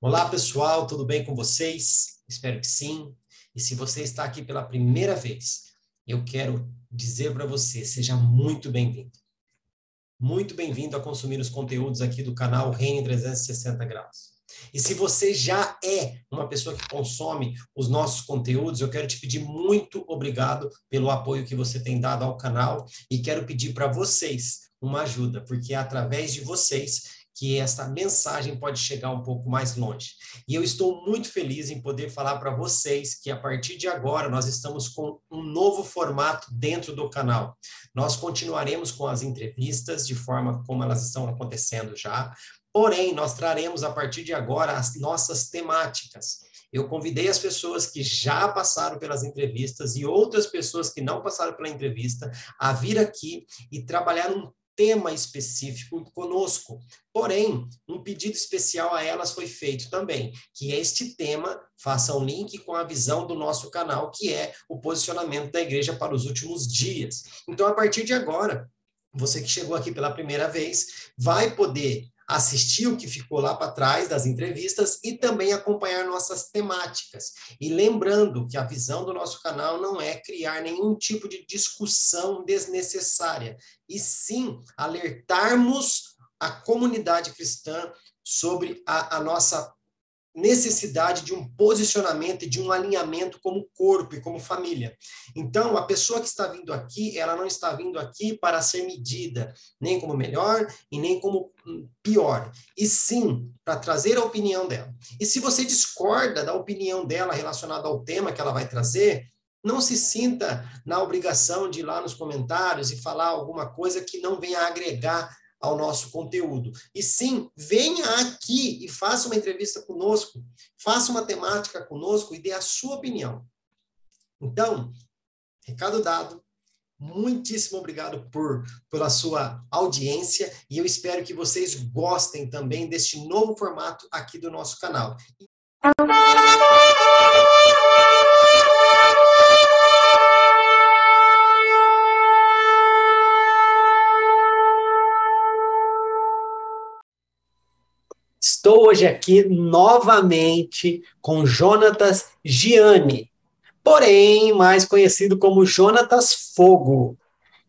Olá, pessoal, tudo bem com vocês? Espero que sim. E se você está aqui pela primeira vez, eu quero dizer para você, seja muito bem-vindo. Muito bem-vindo a consumir os conteúdos aqui do canal Reine 360 Graus. E se você já é uma pessoa que consome os nossos conteúdos, eu quero te pedir muito obrigado pelo apoio que você tem dado ao canal e quero pedir para vocês uma ajuda, porque é através de vocês que essa mensagem pode chegar um pouco mais longe. E eu estou muito feliz em poder falar para vocês que a partir de agora nós estamos com um novo formato dentro do canal. Nós continuaremos com as entrevistas de forma como elas estão acontecendo já, porém nós traremos a partir de agora as nossas temáticas. Eu convidei as pessoas que já passaram pelas entrevistas e outras pessoas que não passaram pela entrevista a vir aqui e trabalhar um tema específico conosco. Porém, um pedido especial a elas foi feito também, que este tema faça um link com a visão do nosso canal, que é o posicionamento da igreja para os últimos dias. Então, a partir de agora, você que chegou aqui pela primeira vez, vai poder assistir o que ficou lá para trás das entrevistas e também acompanhar nossas temáticas. E lembrando que a visão do nosso canal não é criar nenhum tipo de discussão desnecessária, e sim alertarmos a comunidade cristã sobre a, a nossa necessidade de um posicionamento e de um alinhamento como corpo e como família. Então, a pessoa que está vindo aqui, ela não está vindo aqui para ser medida, nem como melhor e nem como pior, e sim para trazer a opinião dela. E se você discorda da opinião dela relacionada ao tema que ela vai trazer, não se sinta na obrigação de ir lá nos comentários e falar alguma coisa que não venha agregar ao nosso conteúdo. E sim, venha aqui e faça uma entrevista conosco, faça uma temática conosco e dê a sua opinião. Então, recado dado. Muitíssimo obrigado por pela sua audiência e eu espero que vocês gostem também deste novo formato aqui do nosso canal. Estou hoje aqui novamente com Jonatas Gianni, porém mais conhecido como Jonatas Fogo.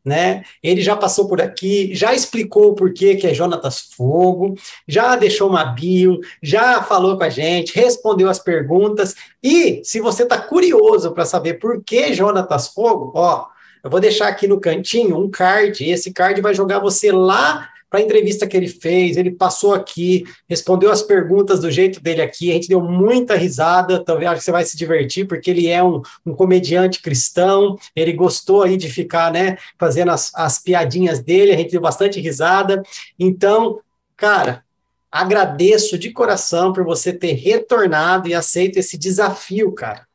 Né? Ele já passou por aqui, já explicou o porquê que é Jonatas Fogo, já deixou uma bio, já falou com a gente, respondeu as perguntas. E se você está curioso para saber por que Jonatas Fogo, ó, eu vou deixar aqui no cantinho um card, e esse card vai jogar você lá para a entrevista que ele fez, ele passou aqui, respondeu as perguntas do jeito dele aqui, a gente deu muita risada, talvez acho que você vai se divertir, porque ele é um, um comediante cristão, ele gostou aí de ficar, né, fazendo as, as piadinhas dele, a gente deu bastante risada, então, cara, agradeço de coração por você ter retornado e aceito esse desafio, cara.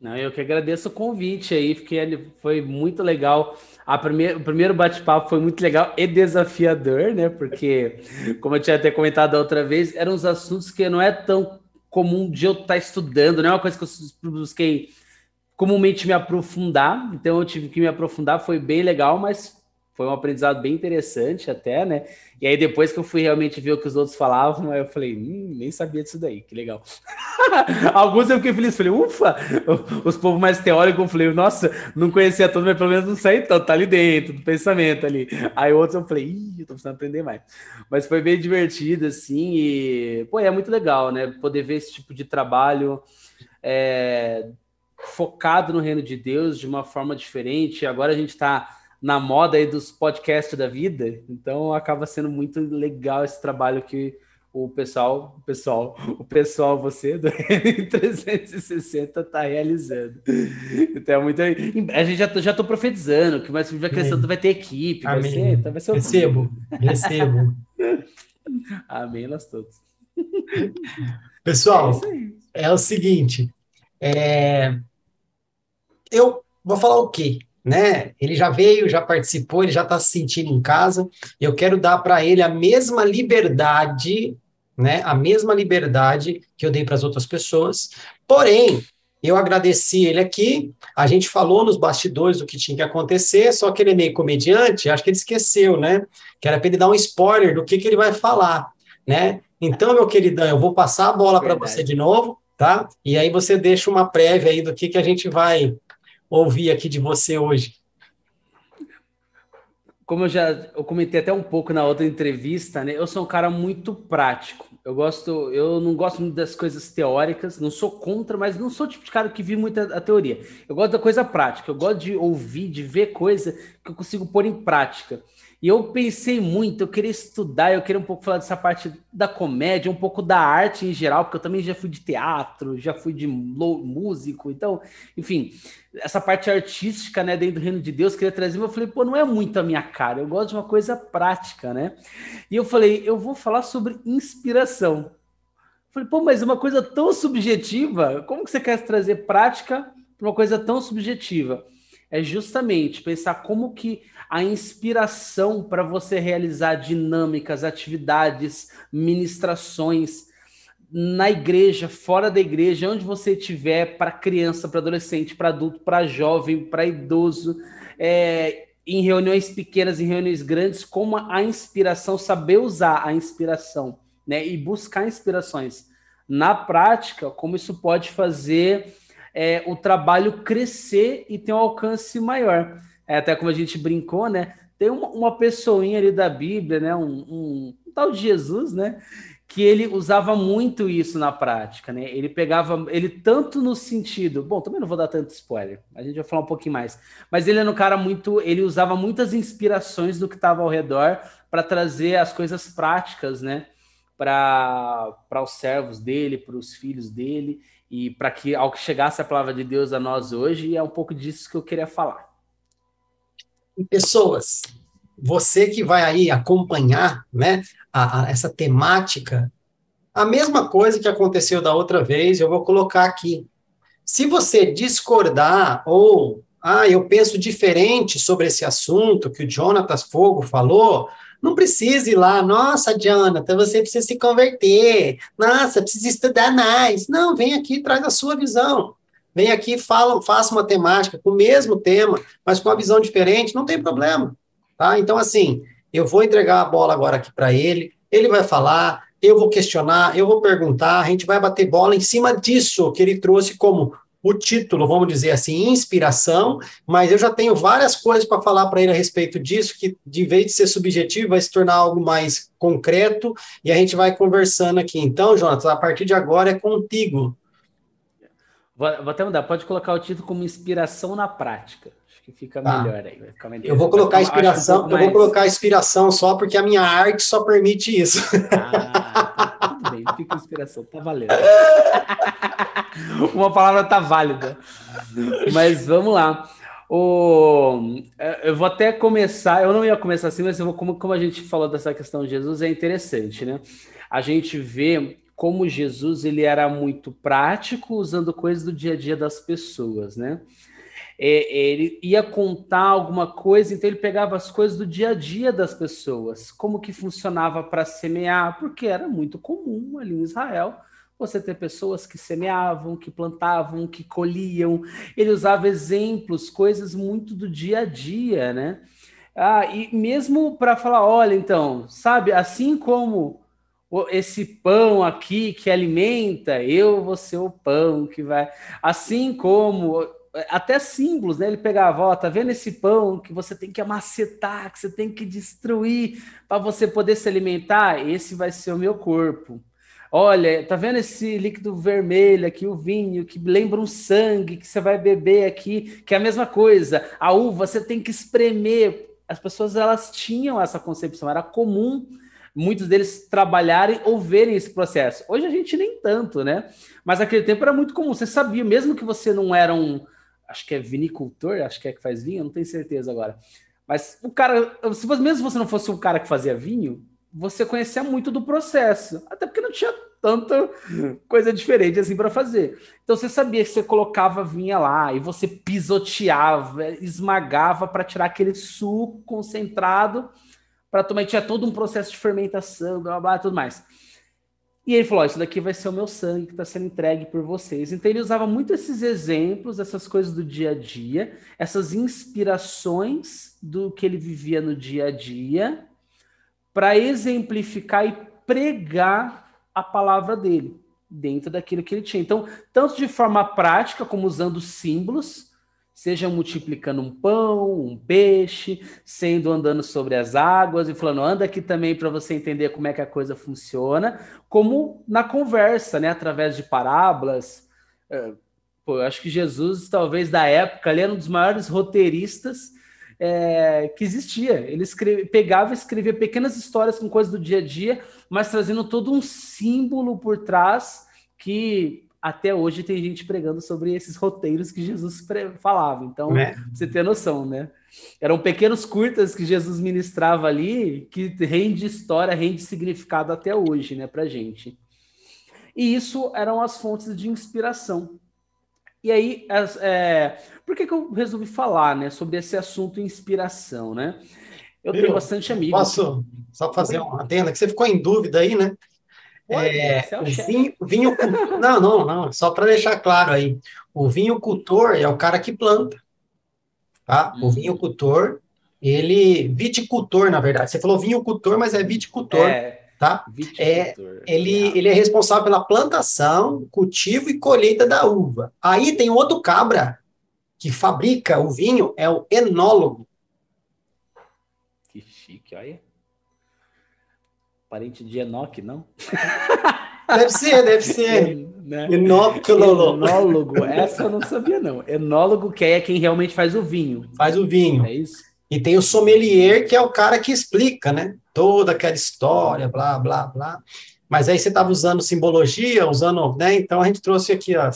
Não, eu que agradeço o convite aí, porque ele foi muito legal. A primeir, o primeiro bate-papo foi muito legal e desafiador, né? Porque, como eu tinha até comentado da outra vez, eram uns assuntos que não é tão comum de eu estar estudando, não é uma coisa que eu busquei comumente me aprofundar, então eu tive que me aprofundar, foi bem legal, mas foi um aprendizado bem interessante até, né? E aí depois que eu fui realmente ver o que os outros falavam, aí eu falei, hum, nem sabia disso daí, que legal. Alguns eu fiquei feliz, falei, ufa! Os povos mais teóricos, eu falei, nossa, não conhecia tudo, mas pelo menos não sei então, tá ali dentro, do pensamento ali. Aí outros eu falei, ih, eu tô precisando aprender mais. Mas foi bem divertido, assim, e, pô, é muito legal, né? Poder ver esse tipo de trabalho é, focado no reino de Deus de uma forma diferente. Agora a gente tá na moda aí dos podcasts da vida, então acaba sendo muito legal esse trabalho que o pessoal, o pessoal, o pessoal, você do 360 está realizando. Então é muito. A gente já, já tô profetizando que mais vai crescendo, vai ter equipe, vai ser, então vai ser Recebo, recebo. Amém, nós todos. Pessoal, é, é o seguinte, é... eu vou falar o quê? Né? Ele já veio, já participou, ele já está se sentindo em casa. Eu quero dar para ele a mesma liberdade, né? A mesma liberdade que eu dei para as outras pessoas. Porém, eu agradeci ele aqui. A gente falou nos bastidores do que tinha que acontecer, só que ele é meio comediante, acho que ele esqueceu, né? Que era para ele dar um spoiler do que, que ele vai falar, né? Então, meu queridão, eu vou passar a bola para você de novo, tá? E aí você deixa uma prévia aí do que, que a gente vai ouvir aqui de você hoje. Como eu já eu comentei até um pouco na outra entrevista, né? Eu sou um cara muito prático. Eu gosto, eu não gosto muito das coisas teóricas, não sou contra, mas não sou o tipo de cara que vive muito a, a, teoria. Eu gosto da coisa prática, eu gosto de ouvir, de ver coisa que eu consigo pôr em prática. E eu pensei muito, eu queria estudar, eu queria um pouco falar dessa parte da comédia, um pouco da arte em geral, porque eu também já fui de teatro, já fui de músico, então, enfim, essa parte artística, né, dentro do reino de Deus, queria trazer, mas eu falei, pô, não é muito a minha cara, eu gosto de uma coisa prática, né? E eu falei, eu vou falar sobre inspiração. Eu falei, pô, mas uma coisa tão subjetiva, como que você quer trazer prática para uma coisa tão subjetiva? É justamente pensar como que a inspiração para você realizar dinâmicas, atividades, ministrações na igreja, fora da igreja, onde você estiver, para criança, para adolescente, para adulto, para jovem, para idoso, é, em reuniões pequenas, em reuniões grandes, como a inspiração, saber usar a inspiração, né, e buscar inspirações. Na prática, como isso pode fazer é, o trabalho crescer e ter um alcance maior é, até como a gente brincou, né? Tem uma, uma pessoinha ali da Bíblia, né? Um, um, um, tal de Jesus, né? Que ele usava muito isso na prática, né? Ele pegava, ele tanto no sentido, bom, também não vou dar tanto spoiler, a gente vai falar um pouquinho mais, mas ele era um cara muito, ele usava muitas inspirações do que estava ao redor para trazer as coisas práticas, né? Para os servos dele, para os filhos dele, e para que ao que chegasse a palavra de Deus a nós hoje, é um pouco disso que eu queria falar pessoas. Você que vai aí acompanhar, né, a, a, essa temática, a mesma coisa que aconteceu da outra vez, eu vou colocar aqui. Se você discordar ou, ah, eu penso diferente sobre esse assunto que o Jonatas Fogo falou, não precisa ir lá, nossa, Jonathan, você precisa se converter, nossa, precisa estudar mais. Não, vem aqui, traz a sua visão vem aqui, fala, faça uma temática com o mesmo tema, mas com uma visão diferente, não tem problema. Tá? Então, assim, eu vou entregar a bola agora aqui para ele, ele vai falar, eu vou questionar, eu vou perguntar, a gente vai bater bola em cima disso que ele trouxe como o título, vamos dizer assim, inspiração, mas eu já tenho várias coisas para falar para ele a respeito disso, que de vez de ser subjetivo, vai se tornar algo mais concreto, e a gente vai conversando aqui. Então, Jonathan, a partir de agora é contigo. Vou, vou, até mudar, pode colocar o título como inspiração na prática. Que fica tá. melhor aí. Melhor. Eu vou colocar inspiração, um eu vou colocar inspiração só porque a minha arte só permite isso. Ah, tá, tudo bem, fica inspiração, tá valendo. Uma palavra tá válida. Mas vamos lá. O, é, eu vou até começar, eu não ia começar assim, mas eu vou, como, como a gente falou dessa questão de Jesus, é interessante, né? A gente vê como Jesus ele era muito prático, usando coisas do dia a dia das pessoas, né? É, ele ia contar alguma coisa, então ele pegava as coisas do dia a dia das pessoas, como que funcionava para semear, porque era muito comum ali em Israel você ter pessoas que semeavam, que plantavam, que colhiam. Ele usava exemplos, coisas muito do dia a dia, né? Ah, e mesmo para falar, olha, então, sabe, assim como esse pão aqui que alimenta, eu vou ser o pão que vai. Assim como até símbolos, né? Ele pegava, ó, tá vendo esse pão que você tem que amacetar, que você tem que destruir para você poder se alimentar? Esse vai ser o meu corpo. Olha, tá vendo esse líquido vermelho aqui, o vinho, que lembra um sangue que você vai beber aqui, que é a mesma coisa. A uva você tem que espremer. As pessoas elas tinham essa concepção, era comum muitos deles trabalharem ou verem esse processo. Hoje a gente nem tanto, né? Mas naquele tempo era muito comum. Você sabia, mesmo que você não era um, acho que é vinicultor, acho que é que faz vinho, não tenho certeza agora. Mas o cara, se mesmo se você não fosse um cara que fazia vinho, você conhecia muito do processo, até porque não tinha tanta coisa diferente assim para fazer. Então você sabia que você colocava vinha lá e você pisoteava, esmagava para tirar aquele suco concentrado para tomar, tinha todo um processo de fermentação, blá, blá, blá, tudo mais. E ele falou: Isso daqui vai ser o meu sangue que está sendo entregue por vocês. Então ele usava muito esses exemplos, essas coisas do dia a dia, essas inspirações do que ele vivia no dia a dia, para exemplificar e pregar a palavra dele, dentro daquilo que ele tinha. Então, tanto de forma prática, como usando símbolos, seja multiplicando um pão, um peixe, sendo andando sobre as águas e falando, anda aqui também para você entender como é que a coisa funciona, como na conversa, né, através de parábolas. É, pô, eu acho que Jesus, talvez da época, ele era um dos maiores roteiristas é, que existia. Ele escreve, pegava e escrevia pequenas histórias com coisas do dia a dia, mas trazendo todo um símbolo por trás que até hoje tem gente pregando sobre esses roteiros que Jesus falava. Então, é. você ter noção, né? Eram pequenos curtas que Jesus ministrava ali, que rende história, rende significado até hoje, né, pra gente. E isso eram as fontes de inspiração. E aí, é, por que, que eu resolvi falar, né, sobre esse assunto inspiração, né? Eu tenho bastante amigos. Posso só fazer uma tenda que você ficou em dúvida aí, né? É, é o vinho, vinho não, não, não, só para deixar claro aí, o vinho cultor é o cara que planta, tá? Hum. O vinho cultor, ele, viticultor, na verdade, você falou vinho cultor, mas é viticultor, é, tá? É, ele, ele é responsável pela plantação, cultivo e colheita da uva. Aí tem outro cabra que fabrica o vinho, é o enólogo. Que chique, olha parente de Enoque, não? Deve ser, deve ser. né? Enólogo, essa eu não sabia, não. Enólogo, que é quem realmente faz o vinho. Faz o vinho. É isso? E tem o sommelier, que é o cara que explica, né? Toda aquela história, blá, blá, blá. Mas aí você estava usando simbologia, usando, né? Então a gente trouxe aqui, ó.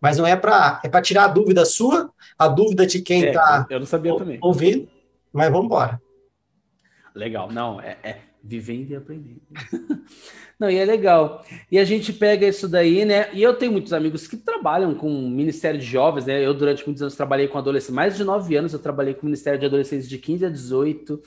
Mas não é para é para tirar a dúvida sua, a dúvida de quem está é, eu não sabia também. ouvindo, mas vamos embora. Legal, não, é, é vivendo e aprendendo. Não, e é legal. E a gente pega isso daí, né? E eu tenho muitos amigos que trabalham com o Ministério de Jovens, né? Eu, durante muitos anos, trabalhei com adolescentes, mais de nove anos eu trabalhei com o Ministério de Adolescentes de 15 a 18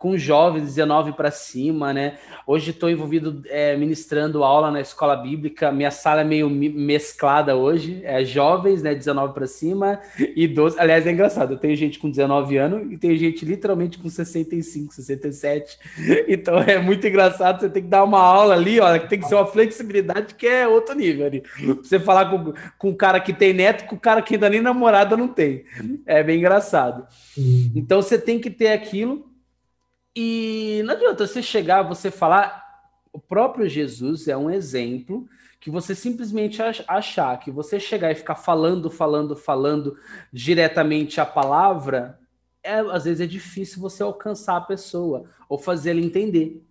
com jovens 19 para cima, né? Hoje estou envolvido é, ministrando aula na escola bíblica. Minha sala é meio mesclada hoje, é jovens, né, 19 para cima e 12. Aliás, é engraçado, eu tenho gente com 19 anos e tenho gente literalmente com 65, 67. Então é muito engraçado, você tem que dar uma aula ali, ó, que tem que ser uma flexibilidade que é outro nível ali. Você falar com, com o cara que tem neto, com o cara que ainda nem namorada não tem. É bem engraçado. Então você tem que ter aquilo e não adianta você chegar, você falar. O próprio Jesus é um exemplo que você simplesmente achar que você chegar e ficar falando, falando, falando diretamente a palavra, é, às vezes é difícil você alcançar a pessoa ou fazer ela entender.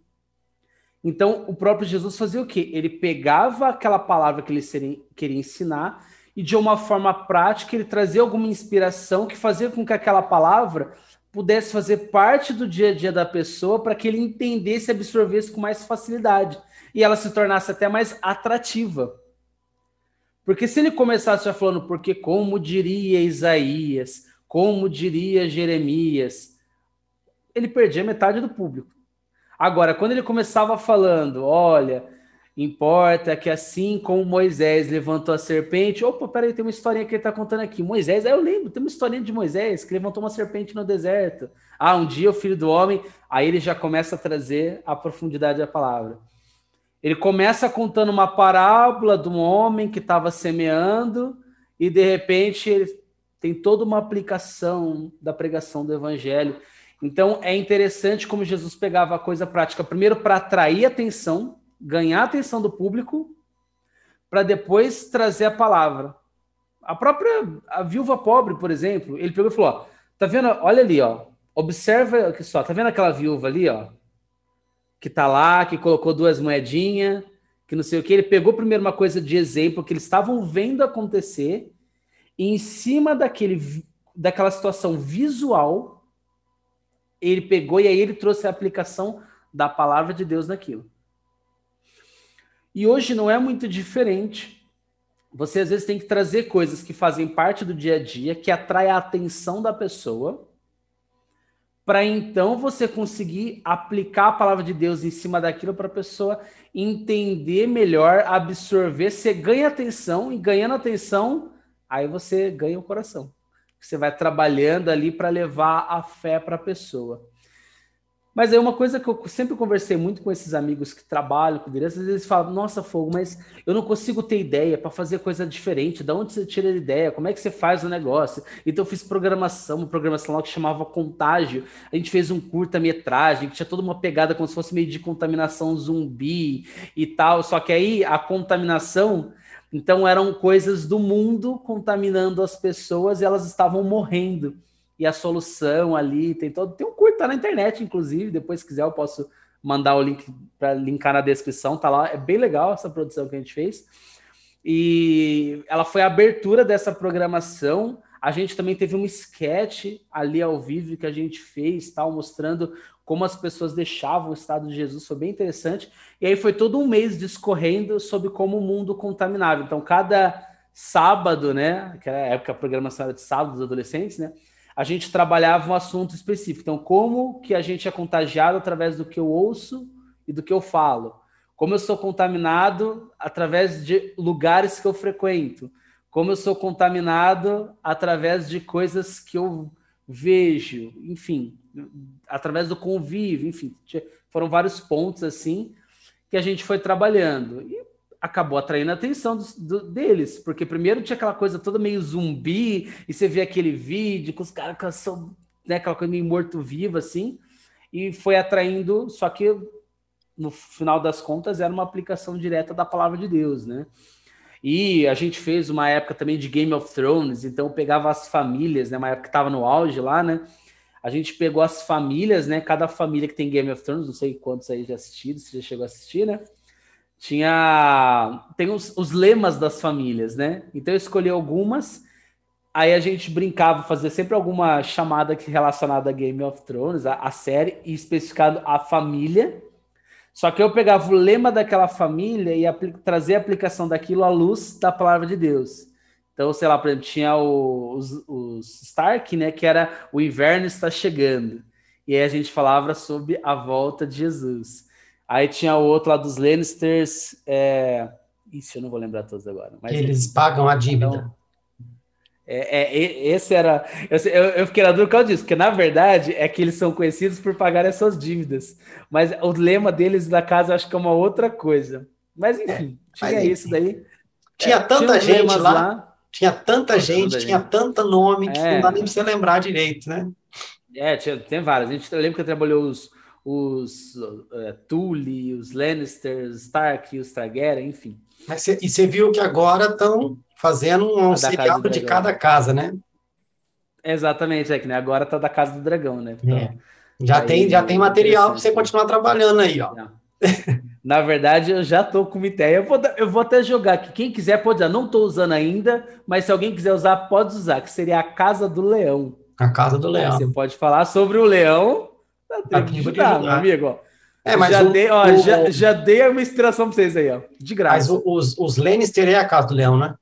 Então, o próprio Jesus fazia o quê? Ele pegava aquela palavra que ele queria ensinar e, de uma forma prática, ele trazia alguma inspiração que fazia com que aquela palavra pudesse fazer parte do dia a dia da pessoa para que ele entendesse e absorvesse com mais facilidade e ela se tornasse até mais atrativa. Porque se ele começasse já falando, porque como diria Isaías, como diria Jeremias, ele perdia metade do público. Agora, quando ele começava falando, olha, Importa que assim como Moisés levantou a serpente. Opa, peraí, tem uma historinha que ele está contando aqui. Moisés, aí eu lembro, tem uma historinha de Moisés que levantou uma serpente no deserto. Ah, um dia o filho do homem. Aí ele já começa a trazer a profundidade da palavra. Ele começa contando uma parábola de um homem que estava semeando e de repente ele tem toda uma aplicação da pregação do evangelho. Então é interessante como Jesus pegava a coisa prática, primeiro para atrair atenção ganhar a atenção do público para depois trazer a palavra. A própria a viúva pobre, por exemplo, ele pegou e falou: ó, tá vendo? Olha ali, ó. Observa aqui só, tá vendo aquela viúva ali, ó? Que tá lá, que colocou duas moedinhas, que não sei o que. Ele pegou primeiro uma coisa de exemplo que eles estavam vendo acontecer, e em cima daquele, daquela situação visual, ele pegou e aí ele trouxe a aplicação da palavra de Deus naquilo. E hoje não é muito diferente. Você às vezes tem que trazer coisas que fazem parte do dia a dia, que atrai a atenção da pessoa, para então você conseguir aplicar a palavra de Deus em cima daquilo para a pessoa entender melhor, absorver. Você ganha atenção e ganhando atenção, aí você ganha o coração. Você vai trabalhando ali para levar a fé para a pessoa. Mas é uma coisa que eu sempre conversei muito com esses amigos que trabalham com direito, às vezes eles falam, nossa, Fogo, mas eu não consigo ter ideia para fazer coisa diferente. Da onde você tira a ideia? Como é que você faz o negócio? Então eu fiz programação, uma programação lá que chamava Contágio. A gente fez um curta-metragem que tinha toda uma pegada como se fosse meio de contaminação zumbi e tal. Só que aí a contaminação então eram coisas do mundo contaminando as pessoas e elas estavam morrendo e a solução ali tem todo. Tem um curto, tá na internet, inclusive. Depois, se quiser, eu posso mandar o link para linkar na descrição, tá lá. É bem legal essa produção que a gente fez. E ela foi a abertura dessa programação. A gente também teve um sketch ali ao vivo que a gente fez, tal, mostrando como as pessoas deixavam o estado de Jesus, foi bem interessante. E aí foi todo um mês discorrendo sobre como o mundo contaminava. Então, cada sábado, né, que era a época a programação era de sábado dos adolescentes, né, a gente trabalhava um assunto específico. Então, como que a gente é contagiado através do que eu ouço e do que eu falo? Como eu sou contaminado através de lugares que eu frequento? Como eu sou contaminado através de coisas que eu vejo? Enfim, através do convívio, enfim, foram vários pontos assim que a gente foi trabalhando. E acabou atraindo a atenção do, deles, porque primeiro tinha aquela coisa toda meio zumbi, e você vê aquele vídeo com os caras que são, né, aquela coisa meio morto-vivo, assim, e foi atraindo, só que no final das contas era uma aplicação direta da palavra de Deus, né? E a gente fez uma época também de Game of Thrones, então pegava as famílias, né? Uma época que estava no auge lá, né? A gente pegou as famílias, né? Cada família que tem Game of Thrones, não sei quantos aí já assistiram, se já chegou a assistir, né? Tinha tem os, os, lemas das famílias, né? Então eu escolhi algumas, aí a gente brincava, fazia sempre alguma chamada relacionada a Game of Thrones, a, a série, e especificado a família. Só que eu pegava o lema daquela família e trazia a aplicação daquilo à luz da palavra de Deus. Então, sei lá, por exemplo, tinha o, os, os Stark, né? Que era o inverno está chegando. E aí a gente falava sobre a volta de Jesus. Aí tinha o outro lá dos Lannisters. É... Ixi, eu não vou lembrar todos agora. Mas Eles pagam a dívida. Então, é, é, esse era. Eu, eu fiquei na dúvida por causa disso, porque na verdade é que eles são conhecidos por pagar essas dívidas. Mas o lema deles da casa acho que é uma outra coisa. Mas enfim, é, tinha isso daí. Tinha é, tanta tinha gente lá, lá, Tinha tanta gente, tinha tanto nome que não é. dá nem pra você lembrar direito, né? É, tinha, tem vários. A gente lembra que trabalhou os os uh, Tully, os Lannister, Stark, os Targaryen, enfim. Mas cê, e você viu que agora estão fazendo um, seriado de cada casa, né? Exatamente, é que né? agora tá da Casa do Dragão, né? Então, é. Já, aí, tem, já tem material para você continuar trabalhando aí, ó. Na verdade, eu já tô com uma ideia. Eu vou, eu vou até jogar aqui. Quem quiser pode usar. Não estou usando ainda, mas se alguém quiser usar, pode usar, que seria a Casa do Leão. A Casa do Leão. Aí você pode falar sobre o leão De ajudar, meu amigo. É, mas já, o, dei, ó, o, já, já dei uma inspiração para vocês aí, ó. De graça. Mas os, os Lannister é a casa do leão, né?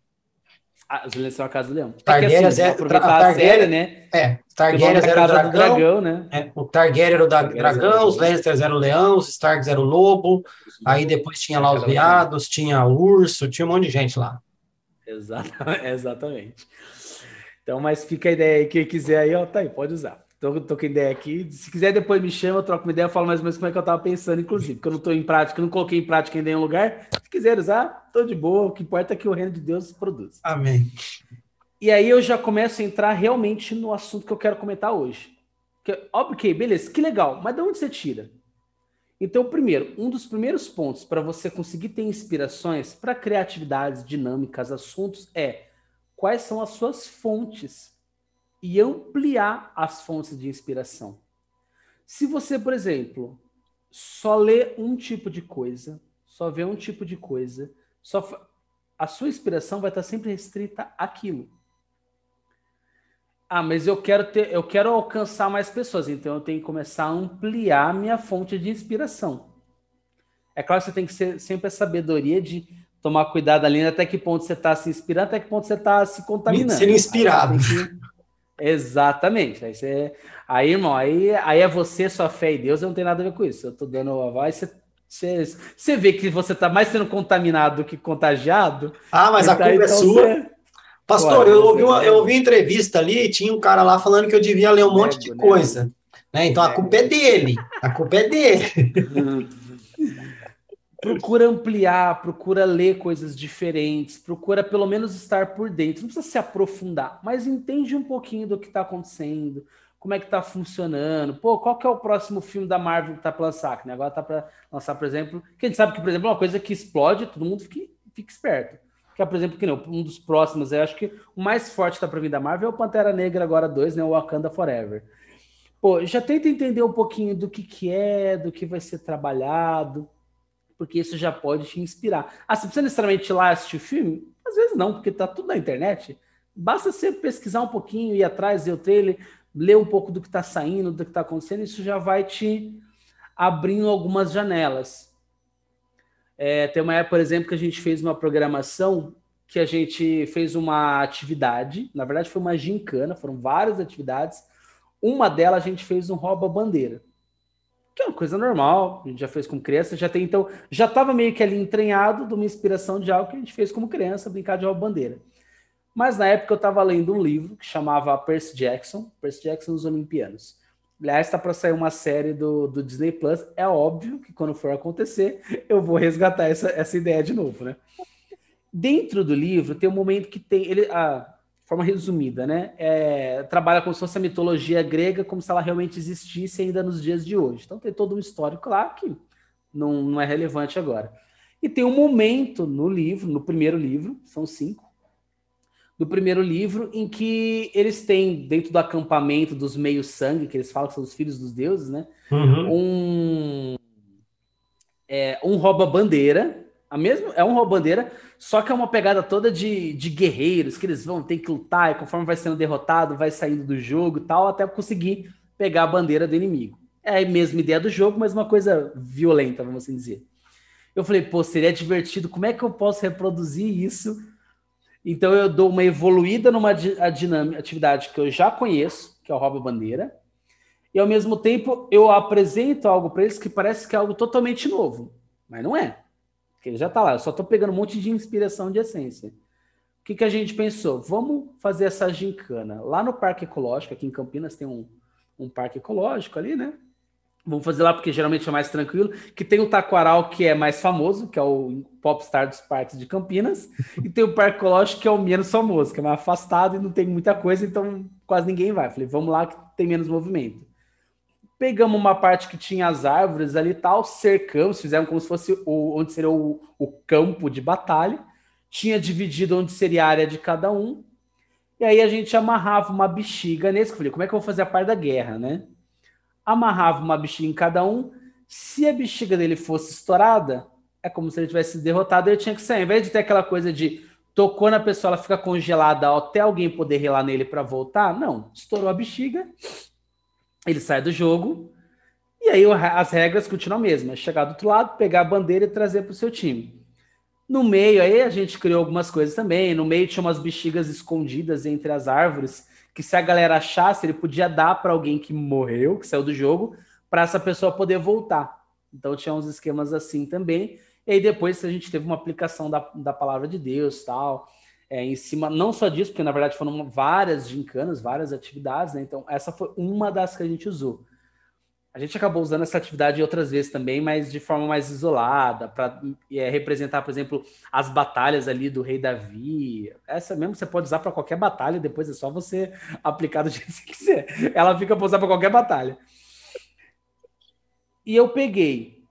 Ah, os Lannister são a casa do leão. Targaryen é, assim, é aproveitar a série, né? É, Targaryen era o dragão, dragão, né? É, o Targaryen era o da dragão, os Lannisters eram o leão, os Starks eram o lobo, aí depois tinha lá os veados, tinha o urso, tinha um monte de gente lá. Exatamente. Então, mas fica a ideia aí, quem quiser aí, ó, tá aí, pode usar. Tô, tô com ideia aqui. Se quiser, depois me chama, eu troco uma ideia, eu falo mais ou menos como é que eu tava pensando, inclusive, porque eu não tô em prática, não coloquei em prática em nenhum lugar. Se quiser usar, tô de boa. O que importa é que o reino de Deus produz. Amém. E aí eu já começo a entrar realmente no assunto que eu quero comentar hoje. Que, ok, beleza, que legal, mas de onde você tira? Então, primeiro, um dos primeiros pontos para você conseguir ter inspirações para criatividades, dinâmicas, assuntos é quais são as suas fontes e ampliar as fontes de inspiração. Se você, por exemplo, só lê um tipo de coisa, só vê um tipo de coisa, só a sua inspiração vai estar sempre restrita àquilo. Ah, mas eu quero ter, eu quero alcançar mais pessoas, então eu tenho que começar a ampliar minha fonte de inspiração. É claro que você tem que ser sempre a sabedoria de tomar cuidado ali até que ponto você está se inspirando, até que ponto você está se contaminando. Ser inspirado. Exatamente. Aí, você, aí, irmão, aí, aí é você, sua fé e Deus, eu não tem nada a ver com isso. Eu tô dando a voz, você, você, você vê que você tá mais sendo contaminado do que contagiado. Ah, mas a então, culpa é então sua. Você... Pastor, eu ouvi, uma, eu ouvi entrevista ali, tinha um cara lá falando que eu devia ler um monte de né? coisa. É, então a culpa é dele. A culpa é dele. Procura ampliar, procura ler coisas diferentes, procura pelo menos estar por dentro. Não precisa se aprofundar, mas entende um pouquinho do que está acontecendo, como é que está funcionando. Pô, qual que é o próximo filme da Marvel que está para lançar? Que agora está para lançar, por exemplo, que a gente sabe que, por exemplo, é uma coisa que explode, todo mundo fica, fica esperto. Que é, por exemplo, que não, um dos próximos, eu acho que o mais forte está para vir da Marvel é o Pantera Negra agora 2, né, o Wakanda Forever. Pô, já tenta entender um pouquinho do que, que é, do que vai ser trabalhado, porque isso já pode te inspirar. Ah, você precisa necessariamente ir lá assistir o filme? Às vezes não, porque tá tudo na internet. Basta você pesquisar um pouquinho, ir atrás, ver o trailer, ler um pouco do que está saindo, do que está acontecendo, isso já vai te abrindo algumas janelas. É, tem uma época, por exemplo, que a gente fez uma programação que a gente fez uma atividade, na verdade foi uma gincana, foram várias atividades. Uma delas a gente fez um rouba-bandeira que é uma coisa normal, a gente já fez com criança, já tem, então, já estava meio que ali entranhado de uma inspiração de algo que a gente fez como criança, brincar de rouba bandeira. Mas na época eu estava lendo um livro que chamava Percy Jackson, Percy Jackson os Olimpianos. Aliás, está para sair uma série do, do Disney Plus. É óbvio que quando for acontecer, eu vou resgatar essa, essa ideia de novo, né? Dentro do livro tem um momento que tem. Ele, ah, forma resumida, né? É, trabalha como se fosse a mitologia grega, como se ela realmente existisse ainda nos dias de hoje. Então tem todo um histórico lá que não, não é relevante agora. E tem um momento no livro, no primeiro livro, são cinco, do primeiro livro, em que eles têm, dentro do acampamento dos meios-sangue, que eles falam que são os filhos dos deuses, né? Uhum. Um, é, um rouba-bandeira, a mesma, é um rouba-bandeira, só que é uma pegada toda de, de guerreiros, que eles vão ter que lutar, e conforme vai sendo derrotado, vai saindo do jogo e tal, até conseguir pegar a bandeira do inimigo. É a mesma ideia do jogo, mas uma coisa violenta, vamos assim dizer. Eu falei, pô, seria divertido, como é que eu posso reproduzir isso? Então eu dou uma evoluída numa dinâmica, atividade que eu já conheço, que é o rouba bandeira, e ao mesmo tempo eu apresento algo para eles que parece que é algo totalmente novo, mas não é. Porque já está lá. Eu só estou pegando um monte de inspiração de essência. O que, que a gente pensou? Vamos fazer essa gincana. Lá no Parque Ecológico, aqui em Campinas, tem um, um parque ecológico ali, né? Vamos fazer lá porque geralmente é mais tranquilo. Que tem o Taquaral, que é mais famoso, que é o popstar dos parques de Campinas. e tem o Parque Ecológico, que é o menos famoso, que é mais afastado e não tem muita coisa, então quase ninguém vai. Falei, vamos lá que tem menos movimento. Pegamos uma parte que tinha as árvores ali e tal, cercamos, fizemos como se fosse o, onde seria o, o campo de batalha. Tinha dividido onde seria a área de cada um. E aí a gente amarrava uma bexiga nesse. Eu falei, como é que eu vou fazer a parte da guerra, né? Amarrava uma bexiga em cada um. Se a bexiga dele fosse estourada, é como se ele tivesse derrotado, ele tinha que sair. Ao invés de ter aquela coisa de tocou na pessoa, ela fica congelada até alguém poder relar nele para voltar, não. Estourou a bexiga, ele sai do jogo e aí as regras continuam a mesma. Chegar do outro lado, pegar a bandeira e trazer para o seu time. No meio aí a gente criou algumas coisas também. No meio tinha umas bexigas escondidas entre as árvores que se a galera achasse, ele podia dar para alguém que morreu, que saiu do jogo, para essa pessoa poder voltar. Então tinha uns esquemas assim também. E aí depois a gente teve uma aplicação da, da palavra de Deus tal é, em cima, não só disso, porque na verdade foram várias gincanas, várias atividades, né? Então, essa foi uma das que a gente usou. A gente acabou usando essa atividade outras vezes também, mas de forma mais isolada, para é, representar, por exemplo, as batalhas ali do rei Davi. Essa mesmo você pode usar para qualquer batalha, depois é só você aplicar do jeito que você quiser. Ela fica para usar para qualquer batalha. E eu peguei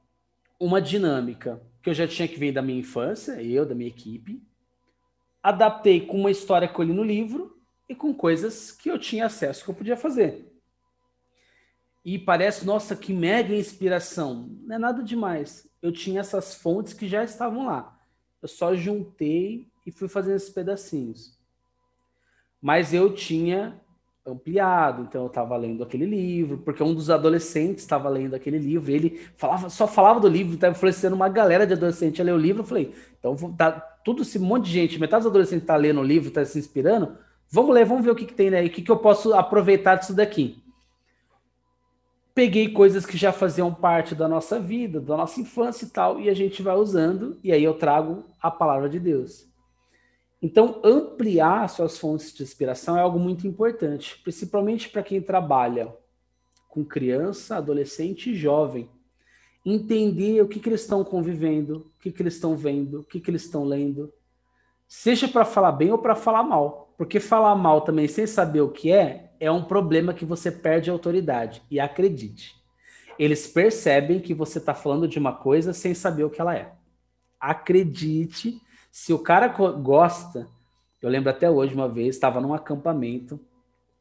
uma dinâmica que eu já tinha que vir da minha infância, eu, da minha equipe, adaptei com uma história que eu li no livro e com coisas que eu tinha acesso que eu podia fazer. E parece, nossa, que mega inspiração. Não é nada demais. Eu tinha essas fontes que já estavam lá. Eu só juntei e fui fazendo esses pedacinhos. Mas eu tinha ampliado, então eu estava lendo aquele livro, porque um dos adolescentes estava lendo aquele livro, ele falava, só falava do livro, estava influenciando uma galera de adolescente a ler o livro, eu falei, então tá tudo esse monte de gente, metade dos adolescentes está lendo o livro, está se inspirando, vamos ler, vamos ver o que, que tem aí, o que, que eu posso aproveitar disso daqui. Peguei coisas que já faziam parte da nossa vida, da nossa infância e tal, e a gente vai usando, e aí eu trago a palavra de Deus. Então, ampliar suas fontes de inspiração é algo muito importante, principalmente para quem trabalha com criança, adolescente e jovem. Entender o que, que eles estão convivendo, o que, que eles estão vendo, o que, que eles estão lendo. Seja para falar bem ou para falar mal. Porque falar mal também sem saber o que é, é um problema que você perde a autoridade. E acredite, eles percebem que você está falando de uma coisa sem saber o que ela é. Acredite, se o cara gosta, eu lembro até hoje uma vez, estava num acampamento,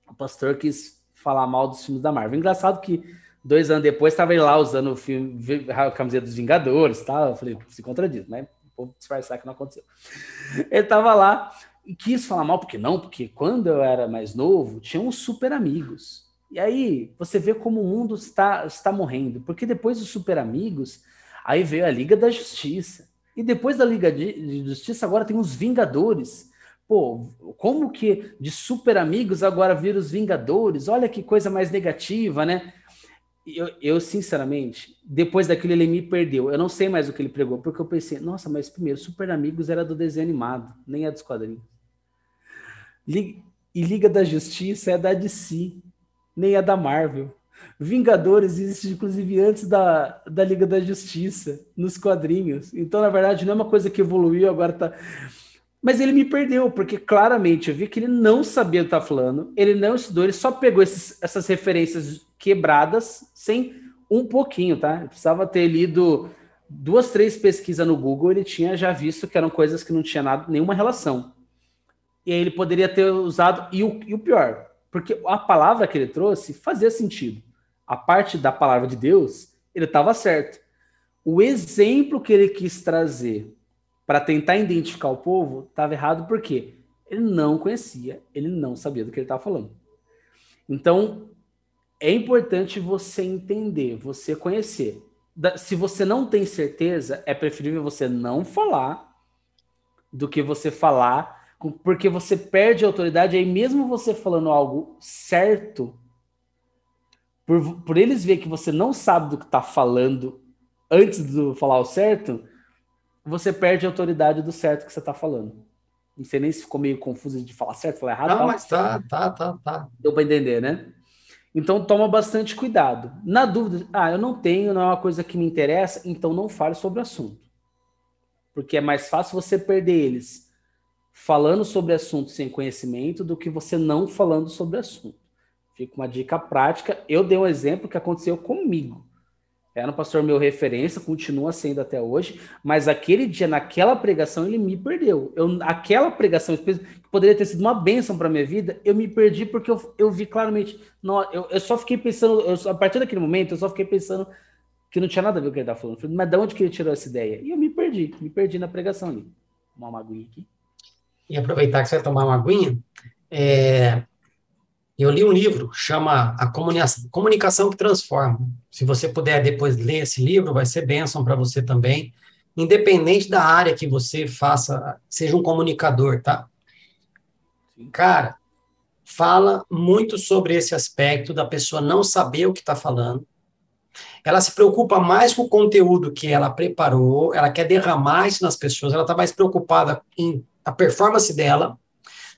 o pastor quis falar mal dos filmes da Marvel. Engraçado que dois anos depois estava ele lá usando o filme, a camiseta dos Vingadores, tá? Eu falei, se contradiz, né? Vou disfarçar que não aconteceu. Ele estava lá e quis falar mal, porque não, porque quando eu era mais novo, tinha uns super amigos. E aí você vê como o mundo está, está morrendo, porque depois dos super amigos, aí veio a Liga da Justiça. E depois da Liga de Justiça, agora tem os Vingadores. Pô, como que de super amigos agora vira os Vingadores? Olha que coisa mais negativa, né? Eu, eu, sinceramente, depois daquilo ele me perdeu. Eu não sei mais o que ele pregou, porque eu pensei, nossa, mas primeiro, Super Amigos era do desenho animado, nem é dos quadrinhos. Liga, e Liga da Justiça é da DC nem a da Marvel. Vingadores existe inclusive antes da, da Liga da Justiça, nos quadrinhos. Então, na verdade, não é uma coisa que evoluiu, agora tá. Mas ele me perdeu, porque claramente eu vi que ele não sabia o que tá falando, ele não estudou, ele só pegou esses, essas referências quebradas sem um pouquinho, tá? Ele precisava ter lido duas, três pesquisas no Google, ele tinha já visto que eram coisas que não tinha nada, nenhuma relação. E aí ele poderia ter usado, e o, e o pior, porque a palavra que ele trouxe fazia sentido. A parte da palavra de Deus, ele estava certo. O exemplo que ele quis trazer para tentar identificar o povo estava errado porque ele não conhecia, ele não sabia do que ele estava falando. Então, é importante você entender, você conhecer. Se você não tem certeza, é preferível você não falar do que você falar porque você perde a autoridade, aí mesmo você falando algo certo, por, por eles ver que você não sabe do que está falando antes de falar o certo, você perde a autoridade do certo que você está falando. Não sei nem se ficou meio confuso de falar certo, falar errado. Não, mas tá, tá, tá, tá. Deu para entender, né? Então toma bastante cuidado. Na dúvida, ah, eu não tenho, não é uma coisa que me interessa, então não fale sobre o assunto. Porque é mais fácil você perder eles falando sobre assunto sem conhecimento do que você não falando sobre assunto. Fica uma dica prática. Eu dei um exemplo que aconteceu comigo. Era um pastor meu referência, continua sendo até hoje, mas aquele dia, naquela pregação, ele me perdeu. Eu, aquela pregação, que poderia ter sido uma bênção para minha vida, eu me perdi porque eu, eu vi claramente. Não, eu, eu só fiquei pensando, eu, a partir daquele momento, eu só fiquei pensando que não tinha nada a ver com o que ele estava falando. Mas de onde que ele tirou essa ideia? E eu me perdi, me perdi na pregação ali. Uma maguinha aqui e aproveitar que você vai tomar uma aguinha, é, eu li um livro, chama A Comunicação que Transforma. Se você puder depois ler esse livro, vai ser bênção para você também, independente da área que você faça, seja um comunicador, tá? Cara, fala muito sobre esse aspecto da pessoa não saber o que está falando. Ela se preocupa mais com o conteúdo que ela preparou, ela quer derramar isso nas pessoas, ela está mais preocupada em a performance dela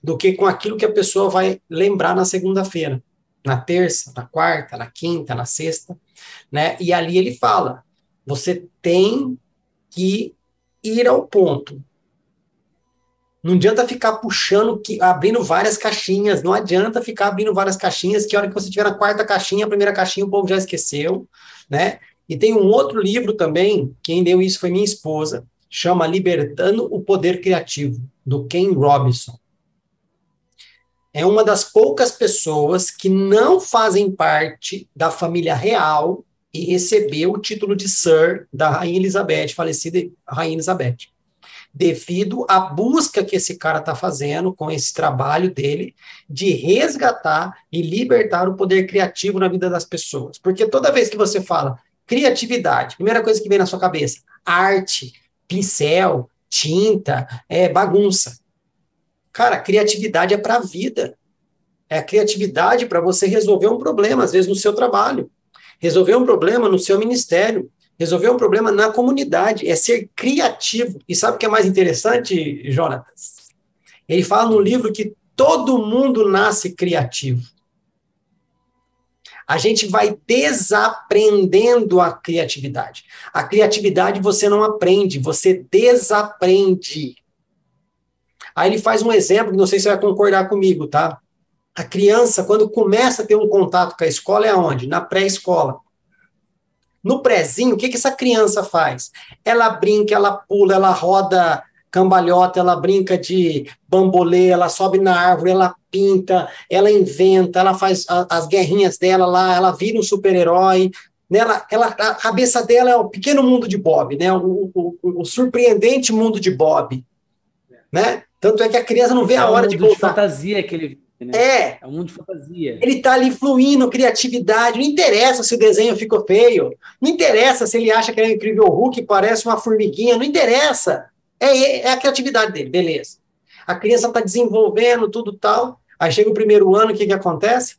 do que com aquilo que a pessoa vai lembrar na segunda-feira, na terça, na quarta, na quinta, na sexta, né? E ali ele fala: você tem que ir ao ponto. Não adianta ficar puxando, abrindo várias caixinhas. Não adianta ficar abrindo várias caixinhas, que a hora que você tiver na quarta caixinha, a primeira caixinha, o povo já esqueceu, né? E tem um outro livro também, quem deu isso foi minha esposa, chama Libertando o Poder Criativo do Ken Robinson. É uma das poucas pessoas que não fazem parte da família real e recebeu o título de Sir da Rainha Elizabeth, falecida Rainha Elizabeth, devido à busca que esse cara está fazendo com esse trabalho dele de resgatar e libertar o poder criativo na vida das pessoas. Porque toda vez que você fala criatividade, primeira coisa que vem na sua cabeça, arte, pincel, tinta, é bagunça. Cara, criatividade é para a vida. É a criatividade para você resolver um problema, às vezes no seu trabalho, resolver um problema no seu ministério, resolver um problema na comunidade, é ser criativo. E sabe o que é mais interessante, Jonatas? Ele fala no livro que todo mundo nasce criativo. a gente vai desaprendendo a criatividade. A criatividade você não aprende, você desaprende. Aí ele faz um exemplo, não sei se você vai concordar comigo, tá? A criança, quando começa a ter um contato com a escola, é onde? Na pré-escola. No prézinho, o que, que essa criança faz? Ela brinca, ela pula, ela roda cambalhota, ela brinca de bambolê, ela sobe na árvore, ela pinta, ela inventa, ela faz a, as guerrinhas dela lá, ela vira um super-herói. Né? Ela, ela, a cabeça dela é o pequeno mundo de Bob, né? o, o, o, surpreendente mundo de Bob. Né? Tanto é que a criança não vê é a hora de voltar. de fantasia que ele né? É. É um mundo de fantasia. Ele está ali fluindo, criatividade. Não interessa se o desenho ficou feio. Não interessa se ele acha que é um incrível Hulk parece uma formiguinha. Não interessa. É, é a criatividade dele, beleza. A criança está desenvolvendo tudo tal. Aí chega o primeiro ano, o que, que acontece?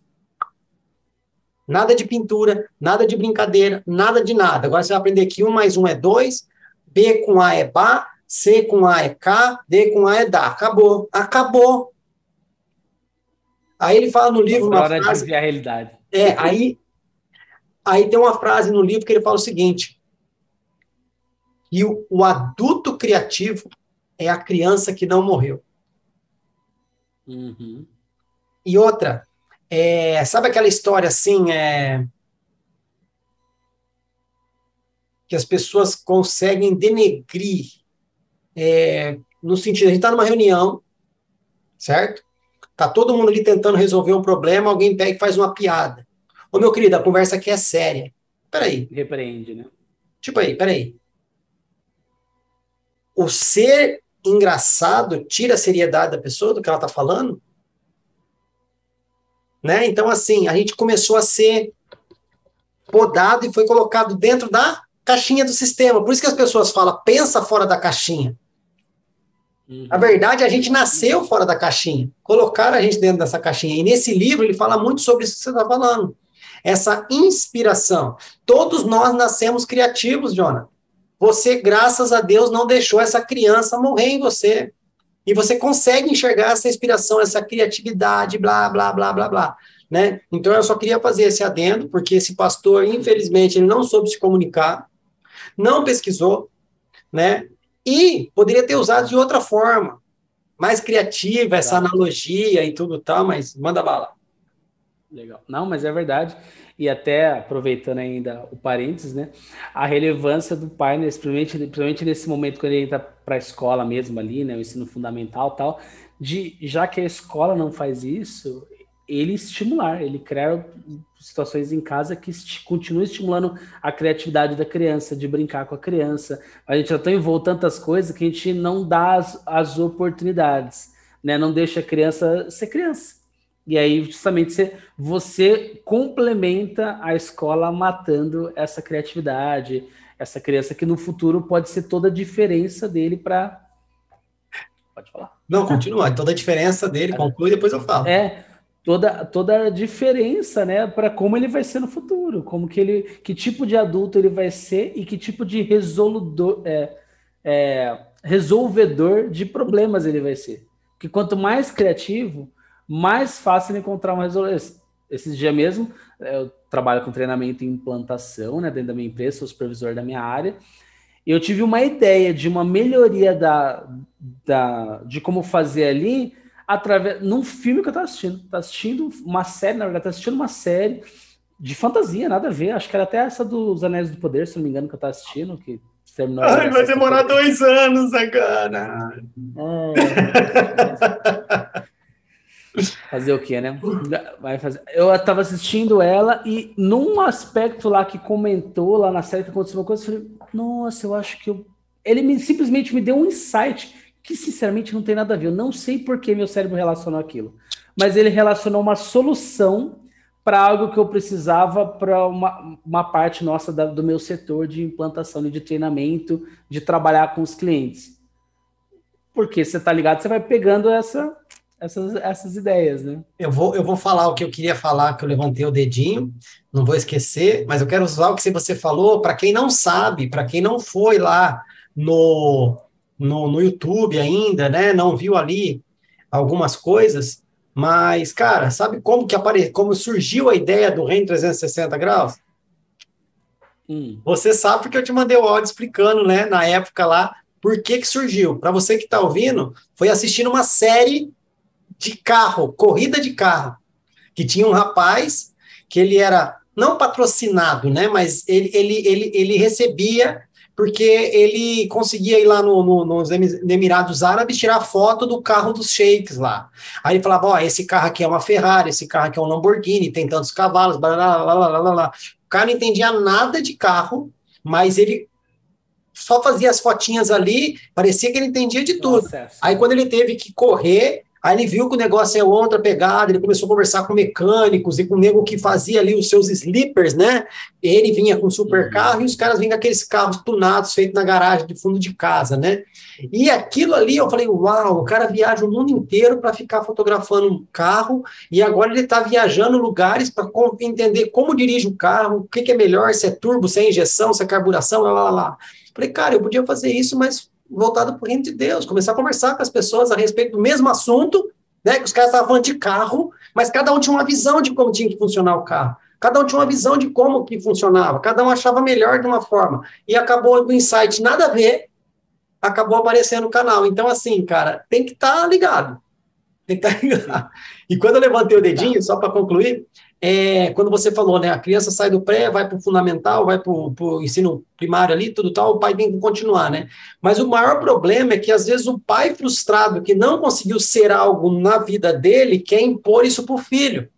Nada de pintura, nada de brincadeira, nada de nada. Agora você vai aprender que um mais um é dois, B com A é Bá, C com A é K, D com A é Dá. Acabou. Acabou. Aí ele fala no livro uma hora frase... de ver a realidade. É, aí, aí tem uma frase no livro que ele fala o seguinte, e o, o adulto criativo é a criança que não morreu. Uhum. E outra, é, sabe aquela história assim, é, que as pessoas conseguem denegrir, é, no sentido, a gente está numa reunião, certo? Tá todo mundo ali tentando resolver um problema, alguém pega e faz uma piada. Ô, meu querido, a conversa aqui é séria. Peraí. Repreende, né? Tipo aí, peraí. O ser engraçado tira a seriedade da pessoa do que ela tá falando? Né? Então, assim, a gente começou a ser podado e foi colocado dentro da caixinha do sistema. Por isso que as pessoas falam, pensa fora da caixinha. Uhum. A verdade, a gente nasceu fora da caixinha, colocaram a gente dentro dessa caixinha. E nesse livro ele fala muito sobre isso que você está falando. Essa inspiração. Todos nós nascemos criativos, Jonathan. Você, graças a Deus, não deixou essa criança morrer em você. E você consegue enxergar essa inspiração, essa criatividade, blá, blá, blá, blá, blá. Né? Então, eu só queria fazer esse adendo, porque esse pastor, infelizmente, ele não soube se comunicar, não pesquisou, né? E poderia ter usado de outra forma, mais criativa, essa Legal. analogia e tudo tal, mas manda bala. Legal. Não, mas é verdade. E até aproveitando ainda o parênteses, né? A relevância do pai, principalmente, principalmente nesse momento quando ele entra para a escola mesmo ali, né? O ensino fundamental tal, de já que a escola não faz isso, ele estimular, ele criar situações em casa que continuam estimulando a criatividade da criança, de brincar com a criança. A gente já está envolto tantas coisas que a gente não dá as, as oportunidades, né? Não deixa a criança ser criança. E aí, justamente, você, você complementa a escola matando essa criatividade, essa criança que no futuro pode ser toda a diferença dele para. Pode falar. Não, continua. Toda a diferença dele, conclui, depois eu falo. É, toda, toda a diferença, né, para como ele vai ser no futuro, como que ele, que tipo de adulto ele vai ser e que tipo de resoludor, é, é, resolvedor de problemas ele vai ser. Que quanto mais criativo, mais fácil encontrar uma resolução. Esses dias mesmo, eu trabalho com treinamento em implantação, né, dentro da minha empresa, sou supervisor da minha área, e eu tive uma ideia de uma melhoria da, da, de como fazer ali, através num filme que eu estava assistindo. Tá assistindo uma série, na verdade, tá assistindo uma série de fantasia, nada a ver. Acho que era até essa dos Anéis do Poder, se não me engano, que eu estava assistindo, que terminou. Ai, vai demorar dois anos agora. É, fazer o quê, né? Vai fazer. Eu estava assistindo ela e num aspecto lá que comentou lá na série que aconteceu uma coisa, eu falei, nossa, eu acho que eu... ele me, simplesmente me deu um insight que sinceramente não tem nada a ver. Eu não sei por que meu cérebro relacionou aquilo, mas ele relacionou uma solução para algo que eu precisava para uma, uma parte nossa da, do meu setor de implantação e de treinamento, de trabalhar com os clientes. Porque você tá ligado, você vai pegando essa, essas, essas ideias, né? Eu vou, eu vou falar o que eu queria falar, que eu levantei o dedinho, não vou esquecer, mas eu quero usar o que você falou para quem não sabe, para quem não foi lá no no, no YouTube ainda, né? Não viu ali algumas coisas, Mas, cara, sabe como que apare... como surgiu a ideia do REM 360 graus? Hum. Você sabe porque eu te mandei o áudio explicando, né, na época lá, por que que surgiu. Para você que está ouvindo, foi assistindo uma série de carro, corrida de carro, que tinha um rapaz que ele era não patrocinado, né, mas ele, ele, ele, ele recebia porque ele conseguia ir lá no, no, nos Emirados Árabes tirar foto do carro dos sheiks lá. Aí ele falava, ó, oh, esse carro aqui é uma Ferrari, esse carro aqui é um Lamborghini, tem tantos cavalos, blá, blá, blá, blá, blá, blá. O cara não entendia nada de carro, mas ele só fazia as fotinhas ali, parecia que ele entendia de tudo. Nossa, Aí quando ele teve que correr, Aí ele viu que o negócio é outra pegada, ele começou a conversar com mecânicos e com o nego que fazia ali os seus sleepers, né? Ele vinha com super carro e os caras vinham com aqueles carros tunados feitos na garagem de fundo de casa, né? E aquilo ali eu falei, uau, o cara viaja o mundo inteiro para ficar fotografando um carro e agora ele está viajando lugares para entender como dirige o carro, o que, que, é melhor, se é turbo, se é injeção, se é carburação, lá, lá, lá. Falei, cara, eu podia fazer isso, mas voltado para o reino de Deus, começar a conversar com as pessoas a respeito do mesmo assunto, né? Que os caras estavam de carro, mas cada um tinha uma visão de como tinha que funcionar o carro. Cada um tinha uma visão de como que funcionava, cada um achava melhor de uma forma. E acabou do insight nada a ver, acabou aparecendo no canal. Então, assim, cara, tem que estar tá ligado. Tem que estar tá ligado. E quando eu levantei o dedinho, só para concluir, é, quando você falou, né, a criança sai do pré, vai para o fundamental, vai para o ensino primário ali, tudo tal, o pai tem que continuar, né? Mas o maior problema é que, às vezes, o pai frustrado, que não conseguiu ser algo na vida dele, quer impor isso para o filho.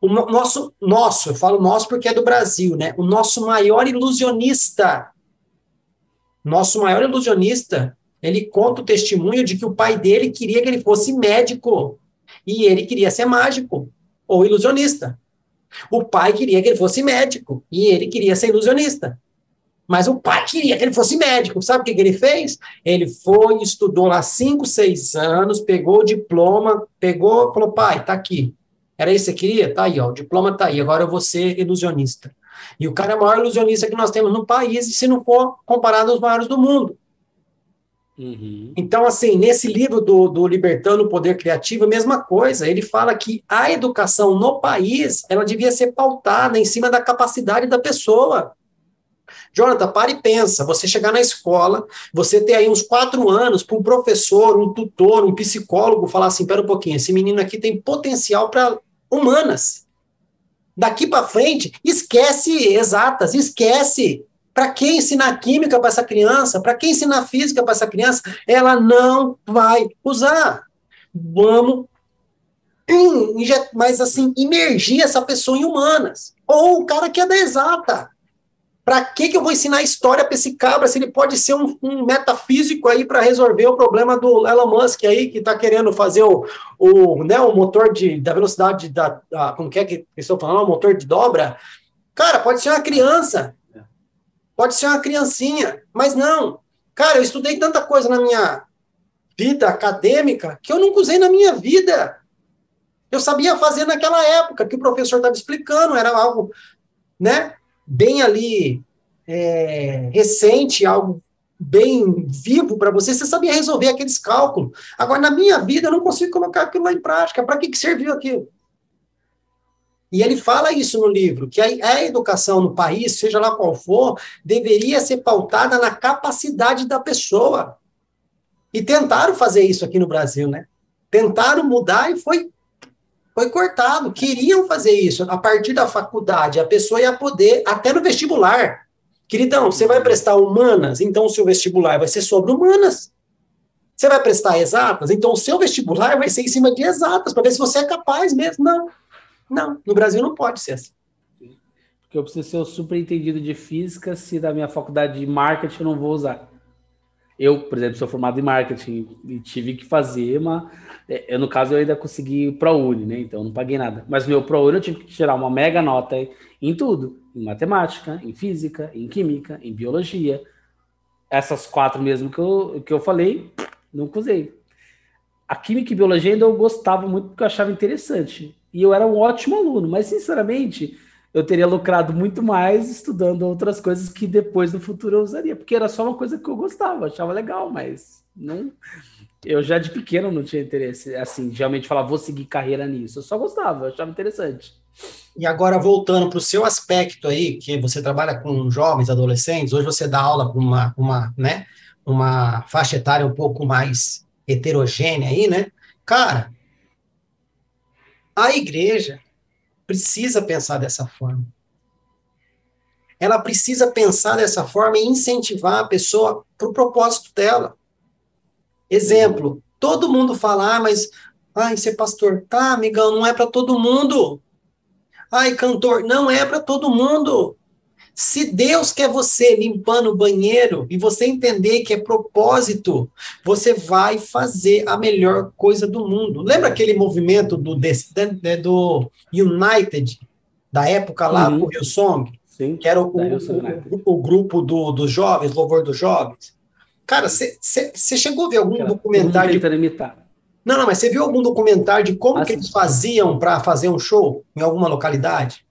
O nosso, nosso, eu falo nosso porque é do Brasil, né? O nosso maior ilusionista, nosso maior ilusionista, ele conta o testemunho de que o pai dele queria que ele fosse médico, e ele queria ser mágico ou ilusionista. O pai queria que ele fosse médico e ele queria ser ilusionista. Mas o pai queria que ele fosse médico. Sabe o que, que ele fez? Ele foi, estudou lá cinco, seis anos, pegou o diploma, pegou, falou: pai, tá aqui. Era isso que você queria? Tá aí, ó, o diploma tá aí, agora eu vou ser ilusionista. E o cara é o maior ilusionista que nós temos no país, se não for comparado aos maiores do mundo. Uhum. Então, assim, nesse livro do, do Libertando o Poder Criativo, a mesma coisa. Ele fala que a educação no país, ela devia ser pautada em cima da capacidade da pessoa. Jonathan, para e pensa. Você chegar na escola, você ter aí uns quatro anos para um professor, um tutor, um psicólogo falar assim: pera um pouquinho, esse menino aqui tem potencial para humanas. Daqui para frente, esquece exatas, esquece para quem ensinar química para essa criança? Para quem ensinar física para essa criança? Ela não vai usar. Vamos, mas assim, imergir essa pessoa em humanas. Ou o cara que é da exata. Para que, que eu vou ensinar história para esse cabra se ele pode ser um, um metafísico aí para resolver o problema do Elon Musk aí, que está querendo fazer o, o, né, o motor de, da velocidade da, da. Como que é que estou falando? O motor de dobra. Cara, pode ser uma criança pode ser uma criancinha, mas não. Cara, eu estudei tanta coisa na minha vida acadêmica que eu nunca usei na minha vida. Eu sabia fazer naquela época que o professor estava explicando, era algo, né, bem ali é, recente, algo bem vivo para você, você sabia resolver aqueles cálculos. Agora, na minha vida, eu não consigo colocar aquilo lá em prática. Para que, que serviu aquilo? E ele fala isso no livro, que a, a, educação no país, seja lá qual for, deveria ser pautada na capacidade da pessoa. E tentaram fazer isso aqui no Brasil, né? Tentaram mudar e foi, foi cortado. Queriam fazer isso. A partir da faculdade, a pessoa ia poder, até no vestibular. Queridão, você vai prestar humanas, então o seu vestibular vai ser sobre humanas. Você vai prestar exatas, então o seu vestibular vai ser em cima de exatas, para ver se você é capaz mesmo. Não. Não, no Brasil não pode ser assim. Porque eu preciso ser o superentendido de física se da minha faculdade de marketing eu não vou usar. Eu, por exemplo, sou formado em marketing e tive que fazer uma. Eu, no caso, eu ainda consegui ProUni, né? Então eu não paguei nada. Mas meu ProUni eu tive que tirar uma mega nota em tudo: em matemática, em física, em química, em biologia. Essas quatro mesmo que eu, que eu falei, nunca usei. A química e biologia ainda eu gostava muito porque eu achava interessante. E eu era um ótimo aluno, mas sinceramente, eu teria lucrado muito mais estudando outras coisas que depois no futuro eu usaria, porque era só uma coisa que eu gostava, achava legal, mas não. Eu já de pequeno não tinha interesse, assim, realmente falar, vou seguir carreira nisso. Eu só gostava, achava interessante. E agora, voltando para o seu aspecto aí, que você trabalha com jovens, adolescentes, hoje você dá aula para uma, uma, né, uma faixa etária um pouco mais heterogênea aí, né? Cara, a igreja precisa pensar dessa forma. Ela precisa pensar dessa forma e incentivar a pessoa para o propósito dela. Exemplo, todo mundo fala, ah, mas ai, ser pastor, tá, amigão, não é para todo mundo. Ai, cantor, não é para todo mundo. Se Deus quer você limpando o banheiro e você entender que é propósito, você vai fazer a melhor coisa do mundo. Lembra aquele movimento do, né, do United, da época lá, uhum. o Hillsong? Sim, que era o, o, o, grupo do, dos jovens, louvor dos jovens. Cara, você chegou a ver algum Cara, documentário? De... Não, não, mas você viu algum documentário de como ah, que eles faziam para fazer um show em alguma localidade?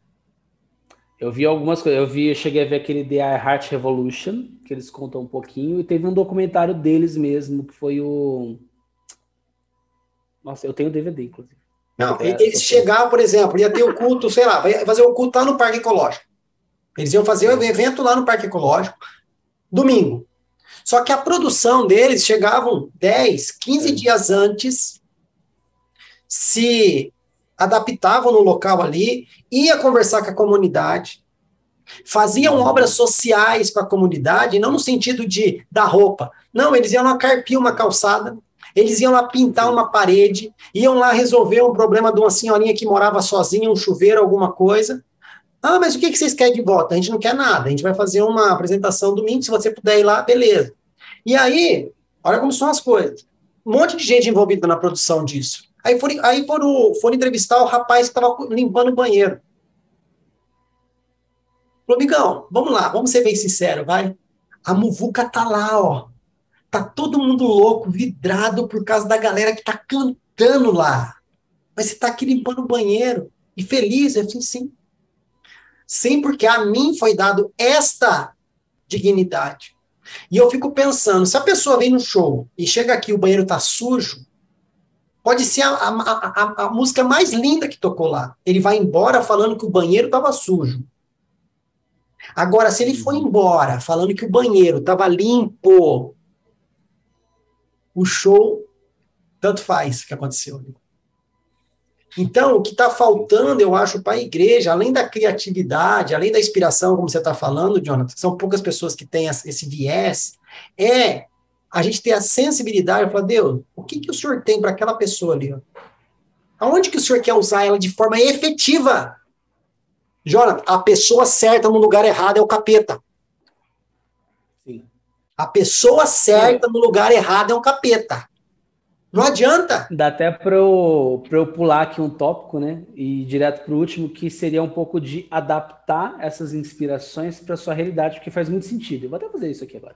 Eu vi algumas coisas. Eu vi, eu cheguei a ver aquele The Heart Revolution, que eles contam um pouquinho, e teve um documentário deles mesmo, que foi o. Nossa, eu tenho DVD, inclusive. Não, é, eles chegavam, por exemplo, ia ter o culto, sei lá, vai fazer o culto lá no Parque Ecológico. Eles iam fazer o um evento lá no Parque Ecológico, domingo. Só que a produção deles chegavam 10, 15 é. dias antes, se adaptavam no local ali, ia conversar com a comunidade, faziam obras sociais para a comunidade, não no sentido de dar roupa. Não, eles iam lá carpir uma calçada, eles iam lá pintar uma parede, iam lá resolver um problema de uma senhorinha que morava sozinha, um chuveiro, alguma coisa. Ah, mas o que vocês querem de volta? A gente não quer nada, a gente vai fazer uma apresentação domingo, se você puder ir lá, beleza. E aí, olha como são as coisas. Um monte de gente envolvida na produção disso. Aí foram, aí foram, foram entrevistar o rapaz que estava limpando o banheiro. Falou, Migão, vamos lá, vamos ser bem sinceros, vai. A muvuca tá lá, ó. Tá todo mundo louco, vidrado por causa da galera que tá cantando lá. Mas você tá aqui limpando o banheiro. E feliz, eu disse, sim. Sim, porque a mim foi dado esta dignidade. E eu fico pensando, se a pessoa vem no show e chega aqui o banheiro tá sujo, Pode ser a, a, a, a, música mais linda que tocou lá. Ele vai embora falando que o banheiro estava sujo. Agora, se ele for embora falando que o banheiro estava limpo, o show, tanto faz o que aconteceu. Então, o que está faltando, eu acho, para a igreja, além da criatividade, além da inspiração, como você está falando, Jonathan, são poucas pessoas que têm esse viés, é a gente ter a sensibilidade para Deus, o que, que o senhor tem para aquela pessoa ali? Ó? Aonde que o senhor quer usar ela de forma efetiva? Jonathan, a pessoa certa no lugar errado é o capeta. Sim. A pessoa certa no lugar errado é um capeta. Não adianta. Dá até para eu, eu pular aqui um tópico, né? E ir direto para o último, que seria um pouco de adaptar essas inspirações para sua realidade, porque faz muito sentido. Eu vou até fazer isso aqui agora.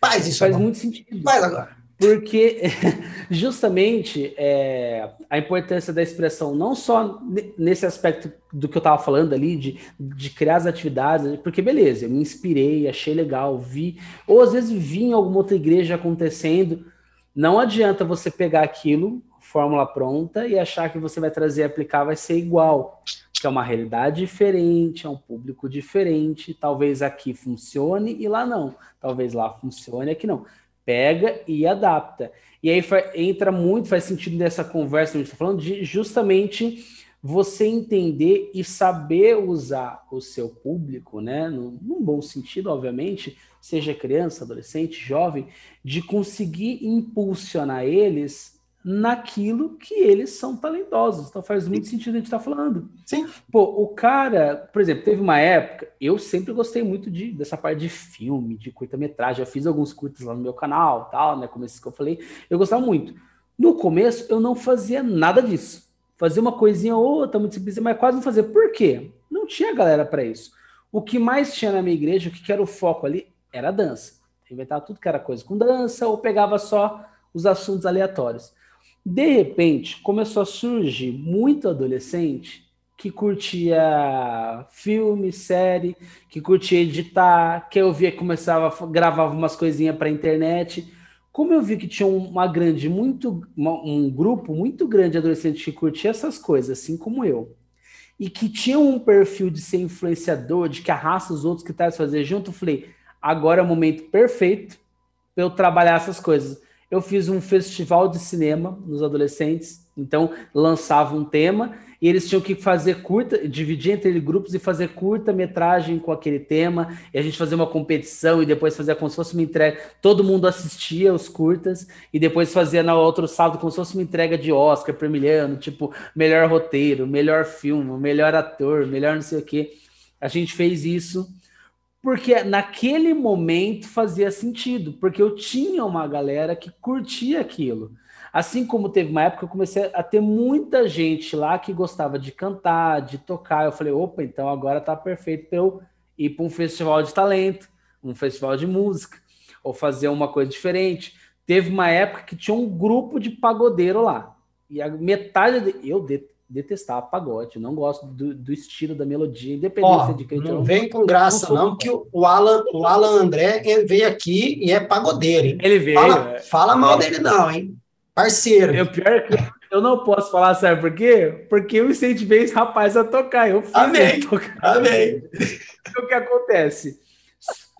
Faz isso. Faz agora. muito sentido. Faz agora. Porque justamente é, a importância da expressão, não só nesse aspecto do que eu estava falando ali, de, de criar as atividades, porque beleza, eu me inspirei, achei legal, vi, ou às vezes vi em alguma outra igreja acontecendo. Não adianta você pegar aquilo, fórmula pronta, e achar que você vai trazer e aplicar, vai ser igual que é uma realidade diferente, é um público diferente. Talvez aqui funcione e lá não. Talvez lá funcione, aqui não. Pega e adapta. E aí entra muito, faz sentido nessa conversa que a gente está falando, de justamente você entender e saber usar o seu público, né? Num, num bom sentido, obviamente, seja criança, adolescente, jovem, de conseguir impulsionar eles naquilo que eles são talentosos. Então faz muito sentido a gente estar tá falando. Sim. Pô, o cara, por exemplo, teve uma época, eu sempre gostei muito de, dessa parte de filme, de curta-metragem. Já fiz alguns curtas lá no meu canal, tal, né? Como esses que eu falei. Eu gostava muito. No começo, eu não fazia nada disso. Fazia uma coisinha ou outra, muito simples, mas quase não fazia. Por quê? Não tinha galera para isso. O que mais tinha na minha igreja, o que era o foco ali, era a dança. Inventava tudo que era coisa com dança, ou pegava só os assuntos aleatórios. De repente, começou a surgir muito adolescente que curtia filme, série, que curtia editar, que eu via que começava gravava umas coisinhas para internet. Como eu vi que tinha uma grande, muito uma, um grupo muito grande de adolescentes que curtia essas coisas, assim como eu, e que tinha um perfil de ser influenciador, de que arrasta os outros que tá fazer junto, eu falei, agora é o momento perfeito para eu trabalhar essas coisas. Eu fiz um festival de cinema nos adolescentes, então lançava um tema e eles tinham que fazer curta, dividir entre grupos e fazer curta metragem com aquele tema, e a gente fazia uma competição e depois fazia como se fosse uma entrega. Todo mundo assistia os curtas e depois fazia na outro sábado como se fosse uma entrega de Oscar premiando, tipo, melhor roteiro, melhor filme, melhor ator, melhor não sei o quê. A gente fez isso porque naquele momento fazia sentido, porque eu tinha uma galera que curtia aquilo. Assim como teve uma época, eu comecei a ter muita gente lá que gostava de cantar, de tocar. Eu falei, opa, então agora tá perfeito para eu ir para um festival de talento, um festival de música, ou fazer uma coisa diferente. Teve uma época que tinha um grupo de pagodeiro lá. E a metade de... eu detestava pagode, não gosto do, do estilo da melodia, independente de quem Não vem com graça, não, porque o Alan, o Alan André veio aqui e é pagodeiro, hein? Ele veio. Fala, é. fala mal dele, não, hein? Parceiro. É, o pior é que eu não posso falar, sabe por quê? Porque eu incentivei esse rapaz a tocar. Eu fiz Amém. tocar. Amém. o que acontece?